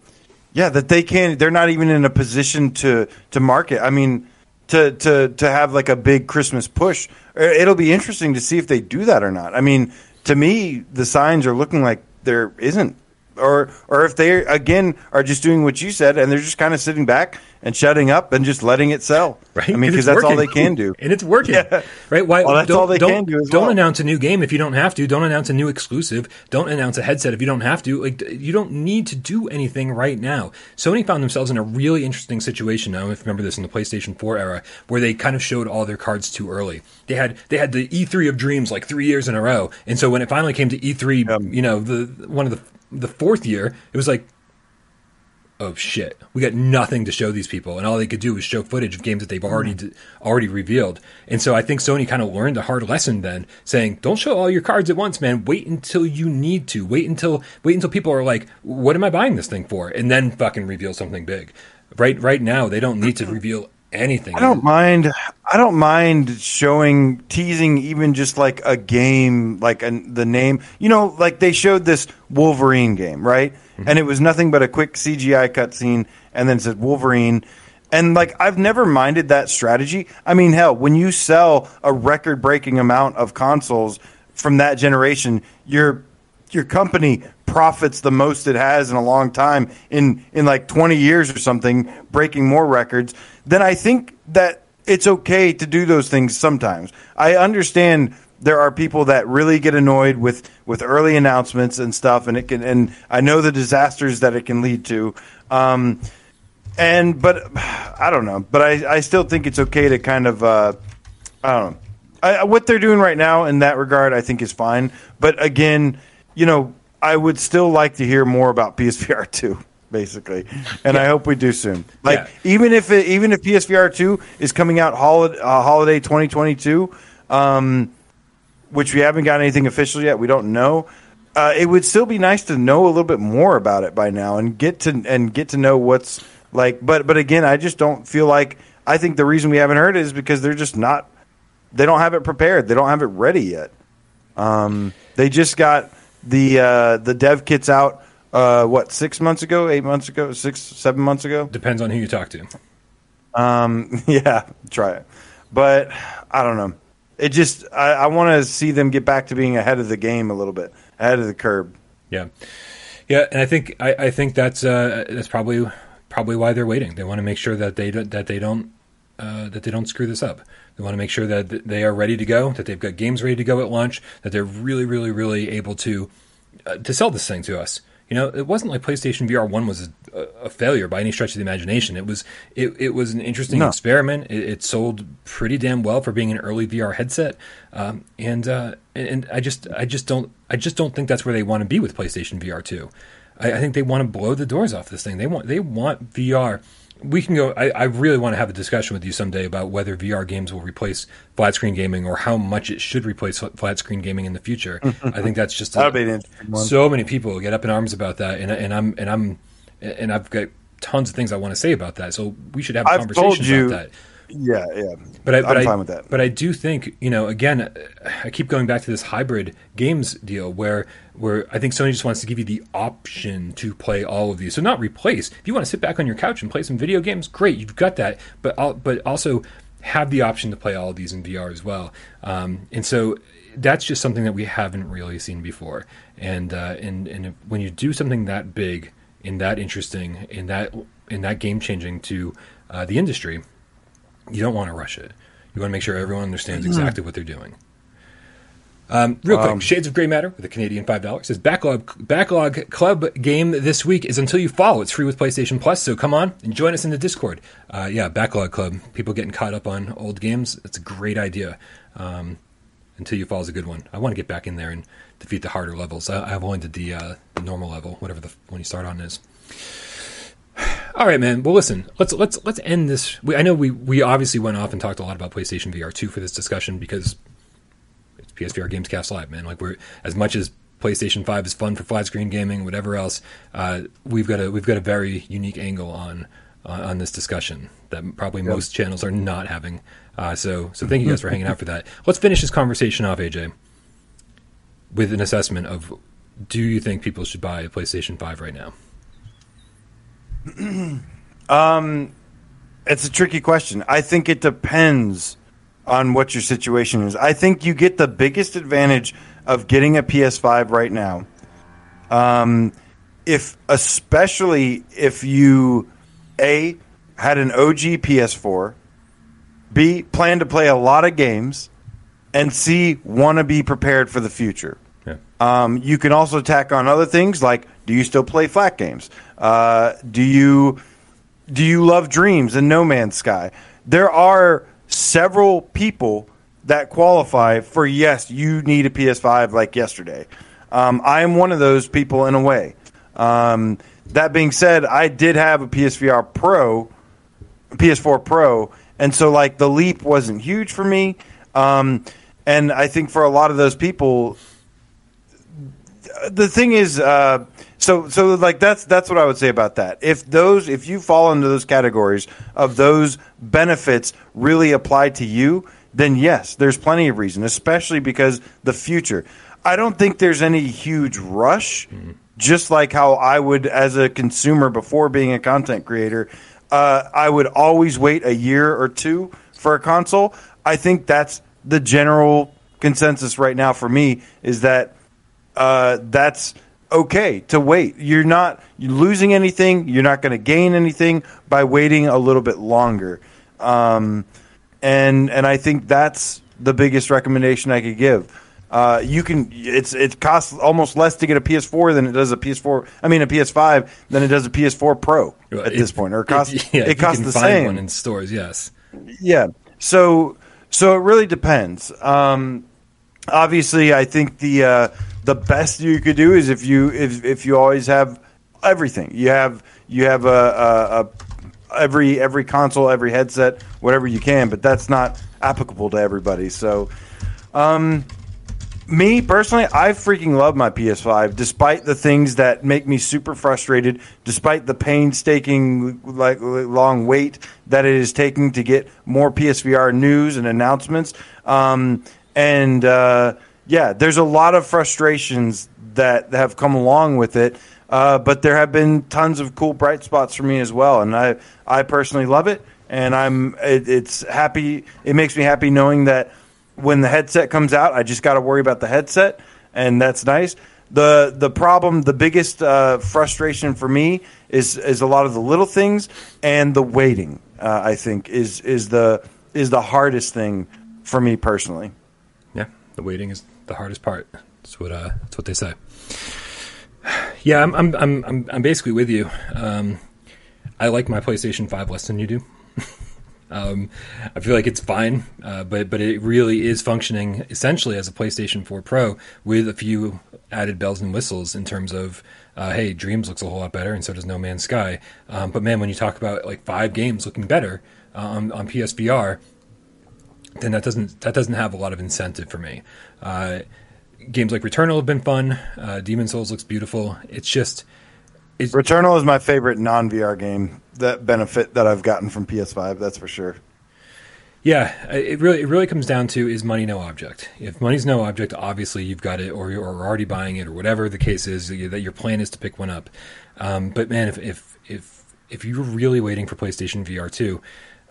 yeah, that they can't they're not even in a position to to market. I mean to to to have like a big Christmas push. Uh, It'll be interesting to see if they do that or not. I mean, to me the signs are looking like there isn't or or if they again are just doing what you said and they're just kind of sitting back and shutting up and just letting it sell.
Right?
I mean, because that's all they can do.
and it's working.
Yeah.
Right? Why?
Well, that's
don't,
all they
don't,
can do
Don't
well.
announce a new game if you don't have to. Don't announce a new exclusive. Don't announce a headset if you don't have to. Like you don't need to do anything right now. Sony found themselves in a really interesting situation. I don't know if you remember this in the PlayStation 4 era, where they kind of showed all their cards too early. They had they had the E3 of dreams like three years in a row, and so when it finally came to E3, you know, the one of the the fourth year, it was like oh shit, we got nothing to show these people, and all they could do was show footage of games that they've already mm. d- already revealed. And so I think Sony kind of learned a hard lesson then, saying, "Don't show all your cards at once, man. Wait until you need to. Wait until wait until people are like, what am I buying this thing for?" And then fucking reveal something big. Right right now, they don't need to reveal anything.
I don't mind. I don't mind showing teasing even just like a game, like an, the name. You know, like they showed this Wolverine game, right? Mm-hmm. And it was nothing but a quick CGI cutscene, and then it said Wolverine. And like I've never minded that strategy. I mean, hell, when you sell a record-breaking amount of consoles from that generation, your your company profits the most it has in a long time in in like 20 years or something breaking more records then i think that it's okay to do those things sometimes. I understand there are people that really get annoyed with with early announcements and stuff and it can and i know the disasters that it can lead to. Um and but i don't know but i i still think it's okay to kind of uh i don't know. I, what they're doing right now in that regard, I think is fine. But again, you know, I would still like to hear more about PSVR two, basically, and I hope we do soon. Like
Yeah.
even if it, even if PSVR two is coming out holiday uh, holiday twenty twenty two, um, which we haven't got anything official yet, we don't know. Uh, it would still be nice to know a little bit more about it by now and get to and get to know what's like. But but again, I just don't feel like. I think the reason we haven't heard it is because they're just not they don't have it prepared. They don't have it ready yet. Um, they just got the uh, the dev kits out. Uh, what six months ago, eight months ago, six seven months ago?
Depends on who you talk to.
Um, yeah, try it. But I don't know. It just I, I want to see them get back to being ahead of the game a little bit, ahead of the curb.
Yeah, yeah, and I think I, I think that's uh, that's probably probably why they're waiting. They want to make sure that they don't, that they don't uh, that they don't screw this up. They want to make sure that they are ready to go, that they've got games ready to go at launch, that they're really, really, really able to uh, to sell this thing to us. You know, it wasn't like PlayStation VR One was a, a failure by any stretch of the imagination. It was it, it was an interesting
No.
experiment. It, it sold pretty damn well for being an early VR headset, um, and uh, and, and I just I just don't I just don't think that's where they want to be with PlayStation VR Two. I, I think they want to blow the doors off this thing. They want they want VR. We can go. I, I really want to have a discussion with you someday about whether VR games will replace flat screen gaming or how much it should replace flat screen gaming in the future. I think that's just a,
be
so many people get up in arms about that, and, and I'm and I'm and I've got tons of things I want to say about that. So we should have a
I've
conversation
told you-
about that.
Yeah, yeah.
But I, but
I'm
I,
fine with that.
But I do think you know. Again, I keep going back to this hybrid games deal where where I think Sony just wants to give you the option to play all of these. So not replace. If you want to sit back on your couch and play some video games, great, you've got that. But al- but also have the option to play all of these in VR as well. Um, and so that's just something that we haven't really seen before. And uh, and and if- when you do something that big and that interesting and that and that game changing to uh, the industry you don't want to rush it. You want to make sure everyone understands exactly what they're doing. Um, real quick,
Um,
Shades of Grey Matter with a Canadian five dollars says backlog backlog club game this week is Until You Fall. It's free with PlayStation Plus, so come on and join us in the Discord. Uh, yeah, backlog club. People getting caught up on old games. It's a great idea. Um, until you fall is a good one. I want to get back in there and defeat the harder levels. I, I've only did the, uh, the normal level, whatever the one you start on is. All right, man. Well, listen. Let's let's let's end this. We, I know we we obviously went off and talked a lot about PlayStation VR two for this discussion because PSVR Games Cast Live, man. Like we're as much as PlayStation five is fun for flat screen gaming, whatever else. Uh, we've got a we've got a very unique angle on on, on this discussion that probably most channels are not having. Uh, so so thank you guys for hanging out for that. Let's finish this conversation off, AJ, with an assessment of do you think people should buy a PlayStation five right now?
um, It's a tricky question. I think it depends on what your situation is. I think you get the biggest advantage of getting a PS5 right now. Um, if especially if you a had an OG PS4, B plan to play a lot of games, and C want to be prepared for the future.
Yeah.
Um, you can also tack on other things like do you still play flat games? Uh, do you do you love Dreams and No Man's Sky? There are several people that qualify for yes, you need a PS5 like yesterday. Um, I am one of those people in a way. Um, that being said, I did have a PSVR Pro, PS4 Pro, and so like the leap wasn't huge for me. Um, and I think for a lot of those people, the thing is, uh, so so like that's that's what I would say about that. If those if you fall into those categories of those benefits really apply to you, then yes, there's plenty of reason, especially because the future. I don't think there's any huge rush. Just like how I would, as a consumer before being a content creator, uh, I would always wait a year or two for a console. I think that's the general consensus right now for me is that uh, that's okay to wait. You're not you're losing anything. You're not going to gain anything by waiting a little bit longer. Um, and and I think that's the biggest recommendation I could give. Uh, you can it's it costs almost less to get a PS4 than it does a PS4. I mean a PS5 than it does a PS4 Pro at this point, or it costs
if- yeah,
it
you
costs
can
the
find
same.
one in stores. Yes.
Yeah. So so it really depends. Um, obviously, I think the uh, the best you could do is if you if if you always have everything. You have you have a, a, a every every console, every headset, whatever you can. But that's not applicable to everybody. So. Um, me personally, I freaking love my PS5, despite the things that make me super frustrated, despite the painstaking, like long wait that it is taking to get more PSVR news and announcements. Um, and uh, yeah, there's a lot of frustrations that have come along with it. Uh, but there have been tons of cool bright spots for me as well, and I I personally love it, and I'm it, it's happy. It makes me happy knowing that when the headset comes out, I just got to worry about the headset, and that's nice. the The problem, the biggest uh, frustration for me is is a lot of the little things and the waiting. Uh, I think is is the is the hardest thing for me personally.
Yeah, the waiting is the hardest part. That's what uh, that's what they say. Yeah, I'm I'm I'm I'm, I'm basically with you. Um, I like my PlayStation Five less than you do. um, I feel like it's fine, uh, but but it really is functioning essentially as a PlayStation 4 Pro with a few added bells and whistles in terms of Uh, hey, Dreams looks a whole lot better, and so does No Man's Sky. Um, but man, when you talk about like five games looking better uh, on, on PSVR, then that doesn't that doesn't have a lot of incentive for me. Uh, games like Returnal have been fun. Uh, Demon's Souls looks beautiful. It's just it's,
Returnal is my favorite non VR game that benefit that I've gotten from PS5. That's for sure.
Yeah, it really it really comes down to is money no object. If money's no object, obviously you've got it, or you're already buying it, or whatever the case is that your plan is to pick one up. Um, but man, if if if if you're really waiting for PlayStation VR two,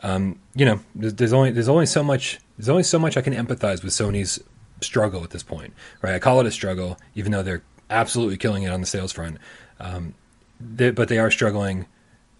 um, you know, there's, there's, only there's only so much there's only so much I can empathize with Sony's struggle at this point, right? I call it a struggle, even though they're absolutely killing it on the sales front. Um, they, but they are struggling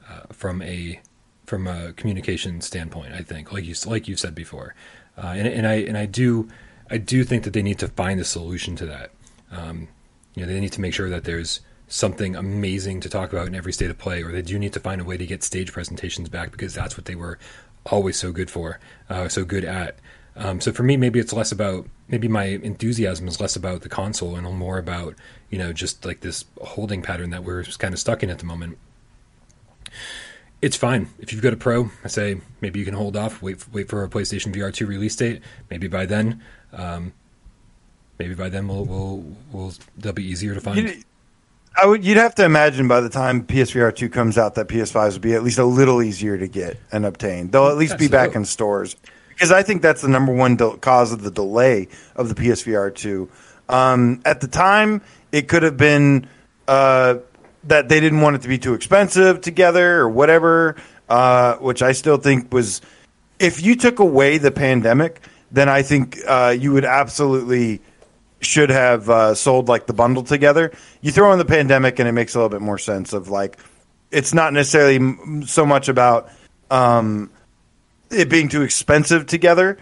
uh, from a from a communication standpoint. I think, like you like you said before, uh, and, and I and I do I do think that they need to find a solution to that. Um, you know, they need to make sure that there's something amazing to talk about in every state of play, or they do need to find a way to get stage presentations back because that's what they were always so good for, uh, so good at. Um, so for me, maybe it's less about maybe my enthusiasm is less about the console and more about you know just like this holding pattern that we're kind of stuck in at the moment it's fine if you've got a pro. I say maybe you can hold off, wait wait for a PlayStation VR two release date. Maybe by then, um, maybe by then we'll we'll, we'll they'll be easier to find.
You'd, I would. You'd have to imagine by the time PSVR two comes out that PS5s will be at least a little easier to get and obtain. They'll at least be back in stores because I think that's the number one cause of the delay of the PSVR two. Um, at the time, it could have been. Uh, that they didn't want it to be too expensive together or whatever, uh, which I still think was. If you took away the pandemic, then I think uh, you would absolutely should have uh, sold like the bundle together. You throw in the pandemic, and it makes a little bit more sense of like it's not necessarily so much about um, it being too expensive together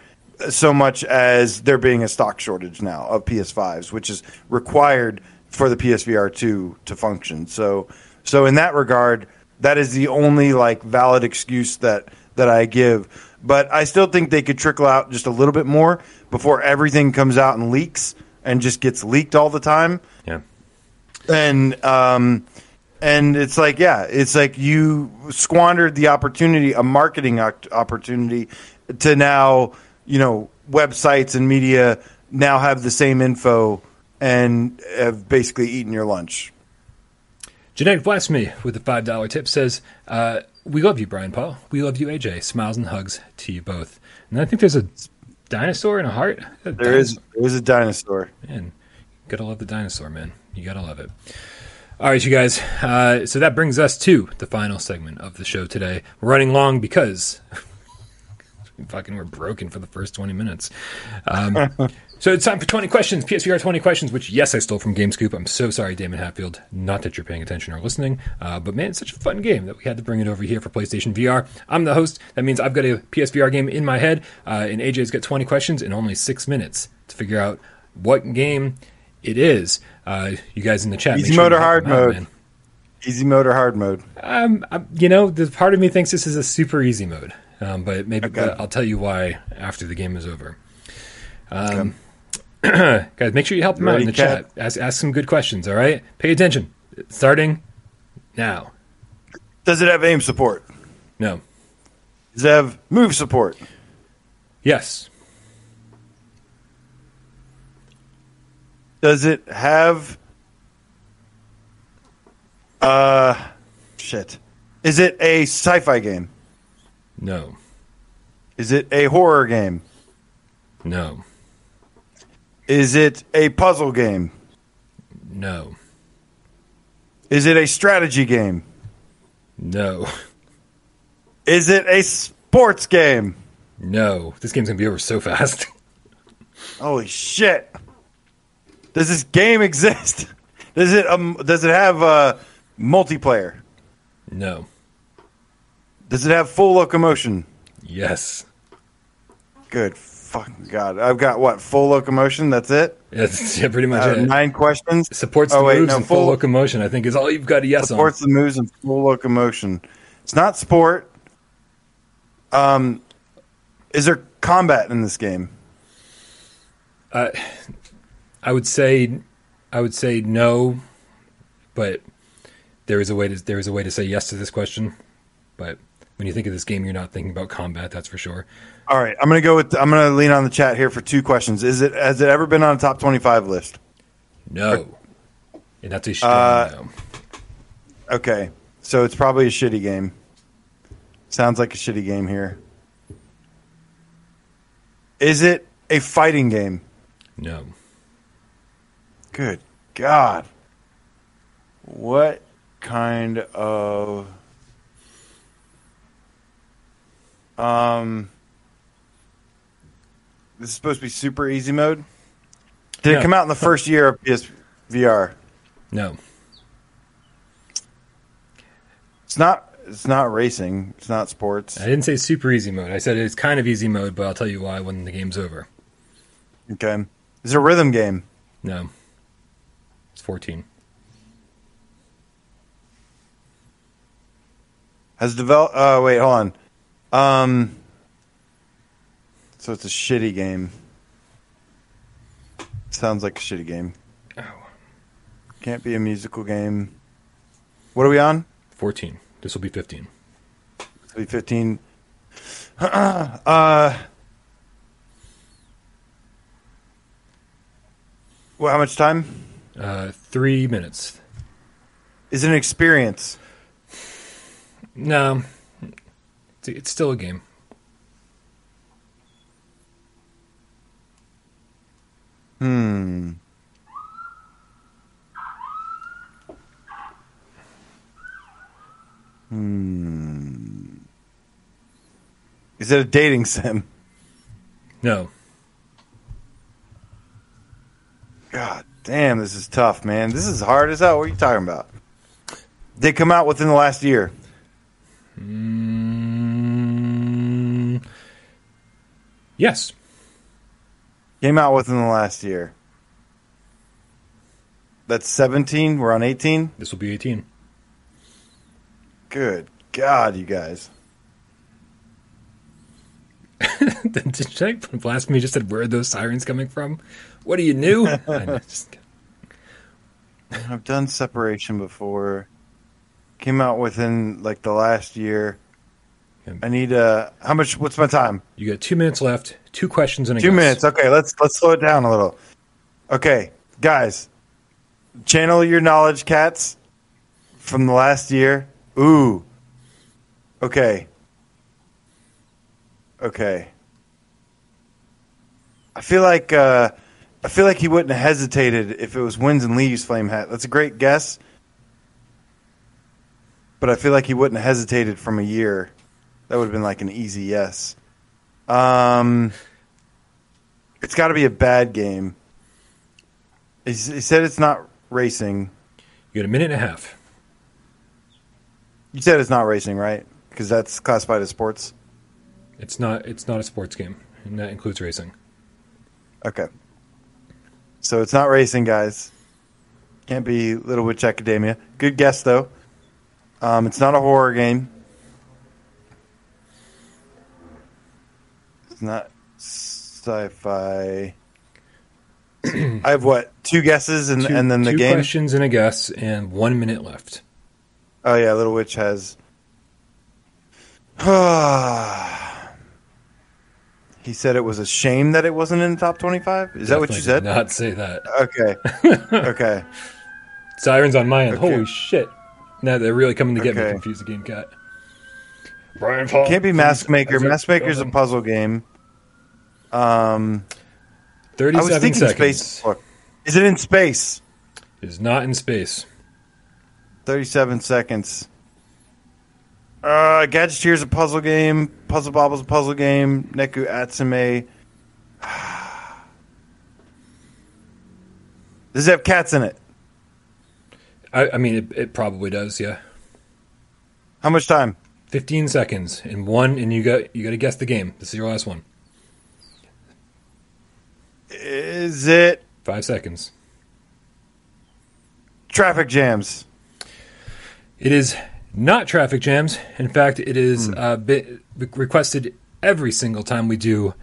so much as there being a stock shortage now of PS5s, which is required for the PSVR two to function. So so in that regard, that is the only like valid excuse that that I give. But I still think they could trickle out just a little bit more before everything comes out and leaks and just gets leaked all the time.
Yeah.
And um and it's like yeah, it's like you squandered the opportunity, a marketing opportunity to now, you know, websites and media now have the same info and have basically eaten your lunch.
Genetic Blasphemy with the $5 tip says, uh, We love you, Bryan Paul. We love you, AJ. Smiles and hugs to you both. And I think there's a dinosaur and a heart.
A there is, there is a dinosaur.
Man, you gotta love the dinosaur, man. You gotta love it. All right, you guys. Uh, so that brings us to the final segment of the show today. We're running long because fucking we're broken for the first 20 minutes. Um, So it's time for 20 questions, PSVR 20 questions, which, yes, I stole from GameScoop. I'm so sorry, Damon Hatfield. Not that you're paying attention or listening, uh, but man, it's such a fun game that we had to bring it over here for PlayStation VR. I'm the host. That means I've got a PSVR game in my head, uh, and AJ's got 20 questions in only six minutes to figure out what game it is. Uh, you guys in the chat,
easy sure mode or hard mode. Out, easy mode or hard mode.
Um, I, you know, the part of me thinks this is a super easy mode, um, but maybe okay. I'll tell you why after the game is over. Um, okay. Guys, make sure you help them out in the cat. chat. Ask, ask some good questions, all right? Pay attention. Starting now.
Does it have aim support?
No.
Does it have move support?
Yes.
Does it have uh shit. Is it a sci-fi game?
No.
Is it a horror game?
No.
Is it a puzzle game?
No.
Is it a strategy game?
No.
Is it a sports game?
No. This game's gonna be over so fast.
Holy shit! Does this game exist? Does it um? Does it have uh, multiplayer?
No.
Does it have full locomotion?
Yes.
Good fucking god! I've got what full locomotion. That's it.
That's yeah, pretty much uh, it.
Nine questions.
Supports oh, the wait, moves no, and full, full, locomotion. I think is all you've got a yes
supports
on.
the moves and full locomotion. It's not sport. Um, is there combat in this game?
Uh, I would say, I would say no, but there is a way to there is a way to say yes to this question. But when you think of this game, you're not thinking about combat. That's for sure.
All right, I'm gonna go with. I'm gonna lean on the chat here for two questions. Is it has it ever been on a top 25 list?
No, and that's a strong
Uh,
no.
Okay, so it's probably a shitty game. Sounds like a shitty game here. Is it a fighting game?
No,
Good God. What kind of um This is supposed to be super easy mode? Did
No.
it come out in the first year of PSVR?
no.
It's not it's not racing, it's not sports.
I didn't say super easy mode. I said it's kind of easy mode, but I'll tell you why when the game's over.
Okay. Is it a rhythm game?
No, it's 14.
Has developed uh wait, hold on. Um So it's a shitty game. Sounds like a shitty game.
Oh.
Can't be a musical game. What are we on?
14. This will be 15.
It'll be 15. uh, well, how much time?
Uh, three minutes.
Is it an experience?
No, it's, it's still a game.
Hmm. Hmm. Is it a dating sim?
No,
God damn, this is tough, man. This is hard as hell. What are you talking about? They come out within the last year.
mm, yes,
Came out within the last year. That's 17. We're on 18.
this will be 18.
Good God, you guys.
Did Jack Blasphemy just said, "Where are those sirens coming from?" What are you new? I know, just-
I've done separation before. Came out within like the last year. I need uh how much what's my time?
you got two minutes left. Two questions and a
Two
guess.
minutes. Okay, let's let's slow it down a little. Okay, guys. Channel your knowledge cats from the last year. Ooh. Okay. Okay. I feel like uh I feel like he wouldn't have hesitated if it was Winds and Leaves Flame Hat. That's a great guess. But I feel like he wouldn't have hesitated from a year. That would have been like an easy yes. Um it's got to be a bad game. He, he said it's not racing.
You got a minute and a half.
You said it's not racing, right? Because that's classified as sports.
It's not. It's not a sports game, and that includes racing.
Okay. So it's not racing, guys. Can't be Little Witch Academia. Good guess, though. Um, it's not a horror game. It's not sci-fi. I have what two guesses and
Two,
and then the
two
game.
questions and a guess, and one minute left.
Oh yeah, Little Witch has. he said it was a shame that it wasn't in the top twenty-five. Is that what you said?
did Not say that.
Okay. okay.
Sirens on my end.
Okay.
Holy shit! Now they're really coming to get me.
Okay.
Confuse the game cat. Bryan Paul.
Can't be Mask Maker.
That's it.
Mask Maker's a puzzle game. Um, I was
Thirty-seven
thinking
seconds.
space. before. Is it in space?
Is not in space.
Thirty-seven seconds. Uh, Gadgeteer's a puzzle game. Puzzle Bobble's a puzzle game. Neko Atsume. Does it have cats in it?
I, I mean, it, it probably does. Yeah.
How much time?
Fifteen seconds and one, and you got you got to guess the game. This is your last one.
Is it
Five seconds.
traffic jams?
It is not traffic jams. In fact, it is uh, bit requested every single time we do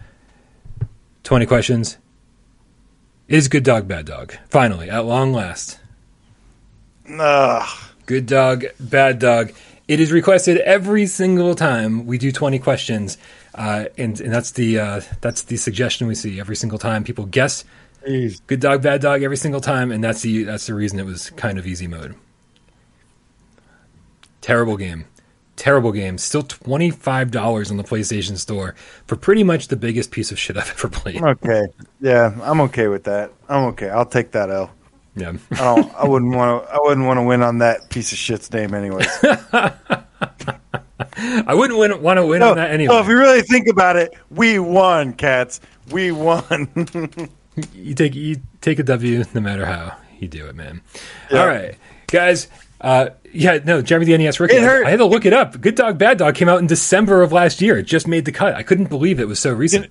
20 questions. Is good dog, bad dog. Finally, at long last.
Ugh.
Good dog, bad dog. It is requested every single time we do 20 questions, uh, and, and that's the uh, that's the suggestion we see every single time. People guess
Jeez.
good dog, bad dog every single time, and that's the that's the reason it was kind of easy mode. Terrible game, terrible game. Still twenty five dollars on the PlayStation Store for pretty much the biggest piece of shit I've ever played.
Okay. Yeah, I'm okay with that. I'm okay. I'll take that L.
Yeah,
I don't. I wouldn't want to. I wouldn't want to win on that piece of shit's name, anyways.
I wouldn't win, want to win on that anyway.
No, if you really think about it, we won, cats. We won.
you take you take a W no matter how you do it, man. All right, guys. Uh, yeah, no, Jeremy the NES rookie.
It hurt.
I had to look it up. Good Dog Bad Dog came out in December of last year. It just made the cut. I couldn't believe it was so recent.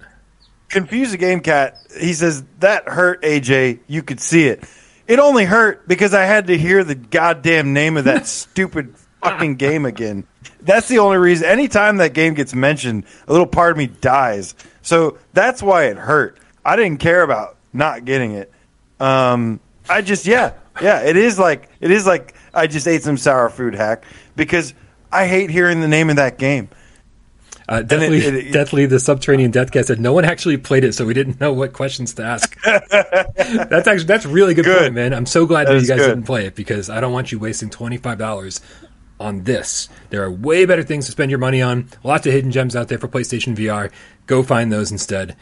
Confuse the game cat. He says that hurt AJ. You could see it. It only hurt because I had to hear the goddamn name of that stupid fucking game again. That's the only reason. Anytime that game gets mentioned, a little part of me dies. So that's why it hurt. I didn't care about not getting it. Um, I just yeah yeah. It is like it is like I just ate some sour food hack because I hate hearing the name of that game.
Uh, definitely,
it- it-
definitely, the Subterranean death Deathcat said no one actually played it, so we didn't know what questions to ask. that's actually that's really good,
Good.
point, man. I'm so glad
That
that, you guys
good.
didn't play it because I don't want you wasting twenty five dollars on this. There are way better things to spend your money on. Lots of hidden gems out there for PlayStation VR. Go find those instead.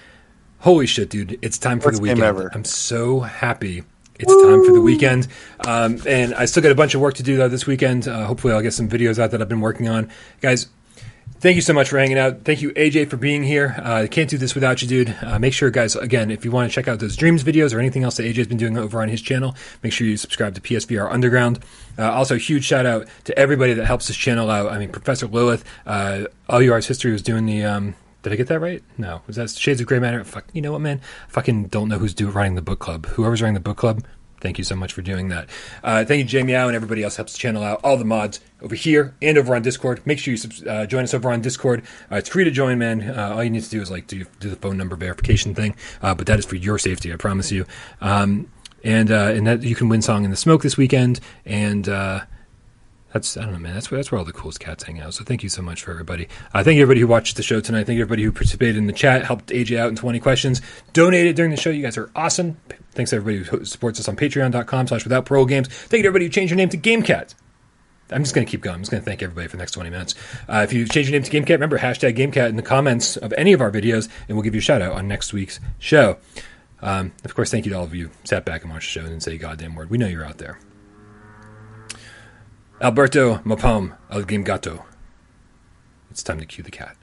Holy shit, dude! It's time for the weekend. I'm so happy. It's time for the weekend, um, and I still got a bunch of work to do though this weekend. Uh, hopefully, I'll get some videos out that I've been working on, guys. Thank you so much for hanging out. Thank you, AJ, for being here. Uh, can't do this without you, dude. Uh, make sure, guys, again, if you want to check out those Dreams videos or anything else that AJ's been doing over on his channel, make sure you subscribe to PSVR Underground. Uh, also, huge shout out to everybody that helps this channel out. I mean, Professor Lilith, uh, All Your Arts History was doing the. Um, did I get that right? No. Was that Shades of Grey Matter? Fuck, you know what, man? Fucking don't know who's do, running the book club. Whoever's running the book club, Thank you so much for doing that. Uh, thank you, Jamie Au, and everybody else helps the channel out. All the mods over here and over on Discord. Make sure you uh, join us over on Discord. Uh, it's free to join, man. Uh, all you need to do is like do, do the phone number verification thing, uh, but that is for your safety. I promise you. Um, and uh, and that you can win Song in the Smoke this weekend, and that's I don't know, man. That's where that's where all the coolest cats hang out. So thank you so much for everybody. Uh, thank everybody who watched the show tonight. Thank everybody who participated in the chat, helped AJ out in twenty questions, donated during the show. You guys are awesome. Thanks to everybody who supports us on Patreon.com/slash Without Parole Games. Thank you to everybody who changed your name to GameCat. I'm just going to keep going. I'm just going to thank everybody for the next 20 minutes. Uh, if you change your name to GameCat, remember hashtag GameCat in the comments of any of our videos, and we'll give you a shout out on next week's show. Um, of course, thank you to all of you who sat back and watched the show and didn't say a goddamn word. We know you're out there. Alberto Mapom El Game Gato. It's time to cue the cat.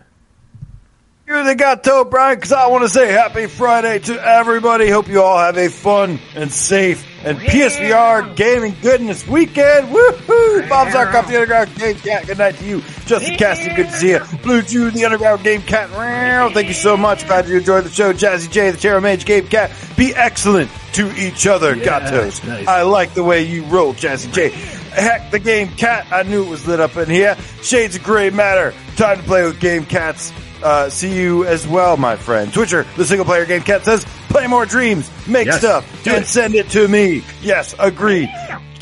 You're the gato, Bryan, because I want to say happy Friday to everybody. Hope you all have a fun and safe and PSVR gaming goodness weekend. Woohoo! Bob Zarkoff, the Underground Game Cat. Good night to you. Justin Cassidy, good to see you. Blue Jew, the Underground Game Cat. Meow. Thank you so much. Glad you enjoyed the show. Jazzy J, the Terror Mage Game Cat. Be excellent to each other, gatos.
nice.
I like the way you roll, Jazzy J. Heck, the Game Cat. I knew it was lit up in here. Shades of Gray Matter. Time to play with Game Cats. Uh, see you as well, my friend. Twitcher, the single player game cat says, play more dreams, make
Yes,
stuff, and
it.
send it to me. Yes, agreed.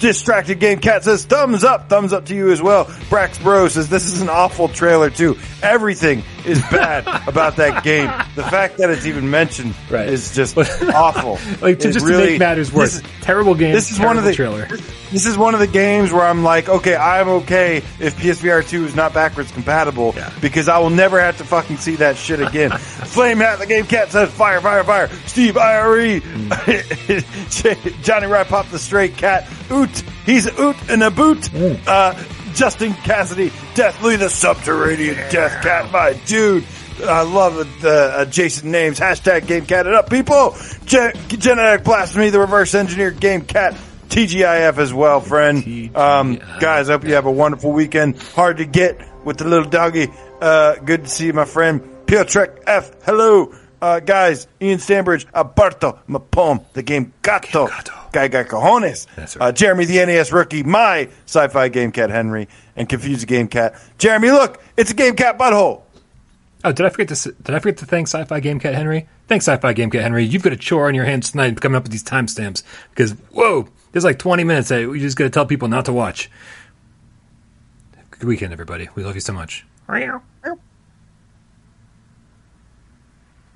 Distracted Game Cat says, thumbs up, thumbs up to you as well. Brax Bro says, this is an awful trailer too. Everything is bad about that game. The fact that it's even mentioned
Right.
is just awful.
Like to
It
just
really-
to make matters worse.
this
terrible game.
this is one of the
trailer.
This is one of the games where I'm like, okay, I'm okay if PSVR 2 is not backwards compatible
Yeah.
because I will never have to fucking see that shit again. Flame Hat, the game cat says fire, fire, fire. Steve IRE, mm. Johnny Rye Pop the straight cat, Oot, he's Oot in a boot. Uh, Justin Cassidy, Deathly the subterranean death cat, my dude. I love the Jason names. Hashtag game cat it up, people. Gen- Genetic blasphemy, the reverse engineered game cat. TGIF as well, friend. Um, guys, I hope you have a wonderful weekend. Hard to get with the little doggy. Uh, good to see you, my friend. Piotrek F. Hello. Uh, guys, Ian Stanbridge, Alberto Mapom, the game Gato.
Gato.
Guy got cojones.
That's right.
Uh, Jeremy, the NES rookie, my sci-fi game cat Henry, and Confused Game Cat. Jeremy, look, it's a game cat butthole.
Oh, did I forget to did I forget to thank Sci-Fi Game Cat Henry? Thanks, Sci-Fi Game Cat Henry. You've got a chore on your hands tonight coming up with these timestamps because whoa, there's like 20 minutes that we just got to tell people not to watch. Good weekend, everybody. We love you so much.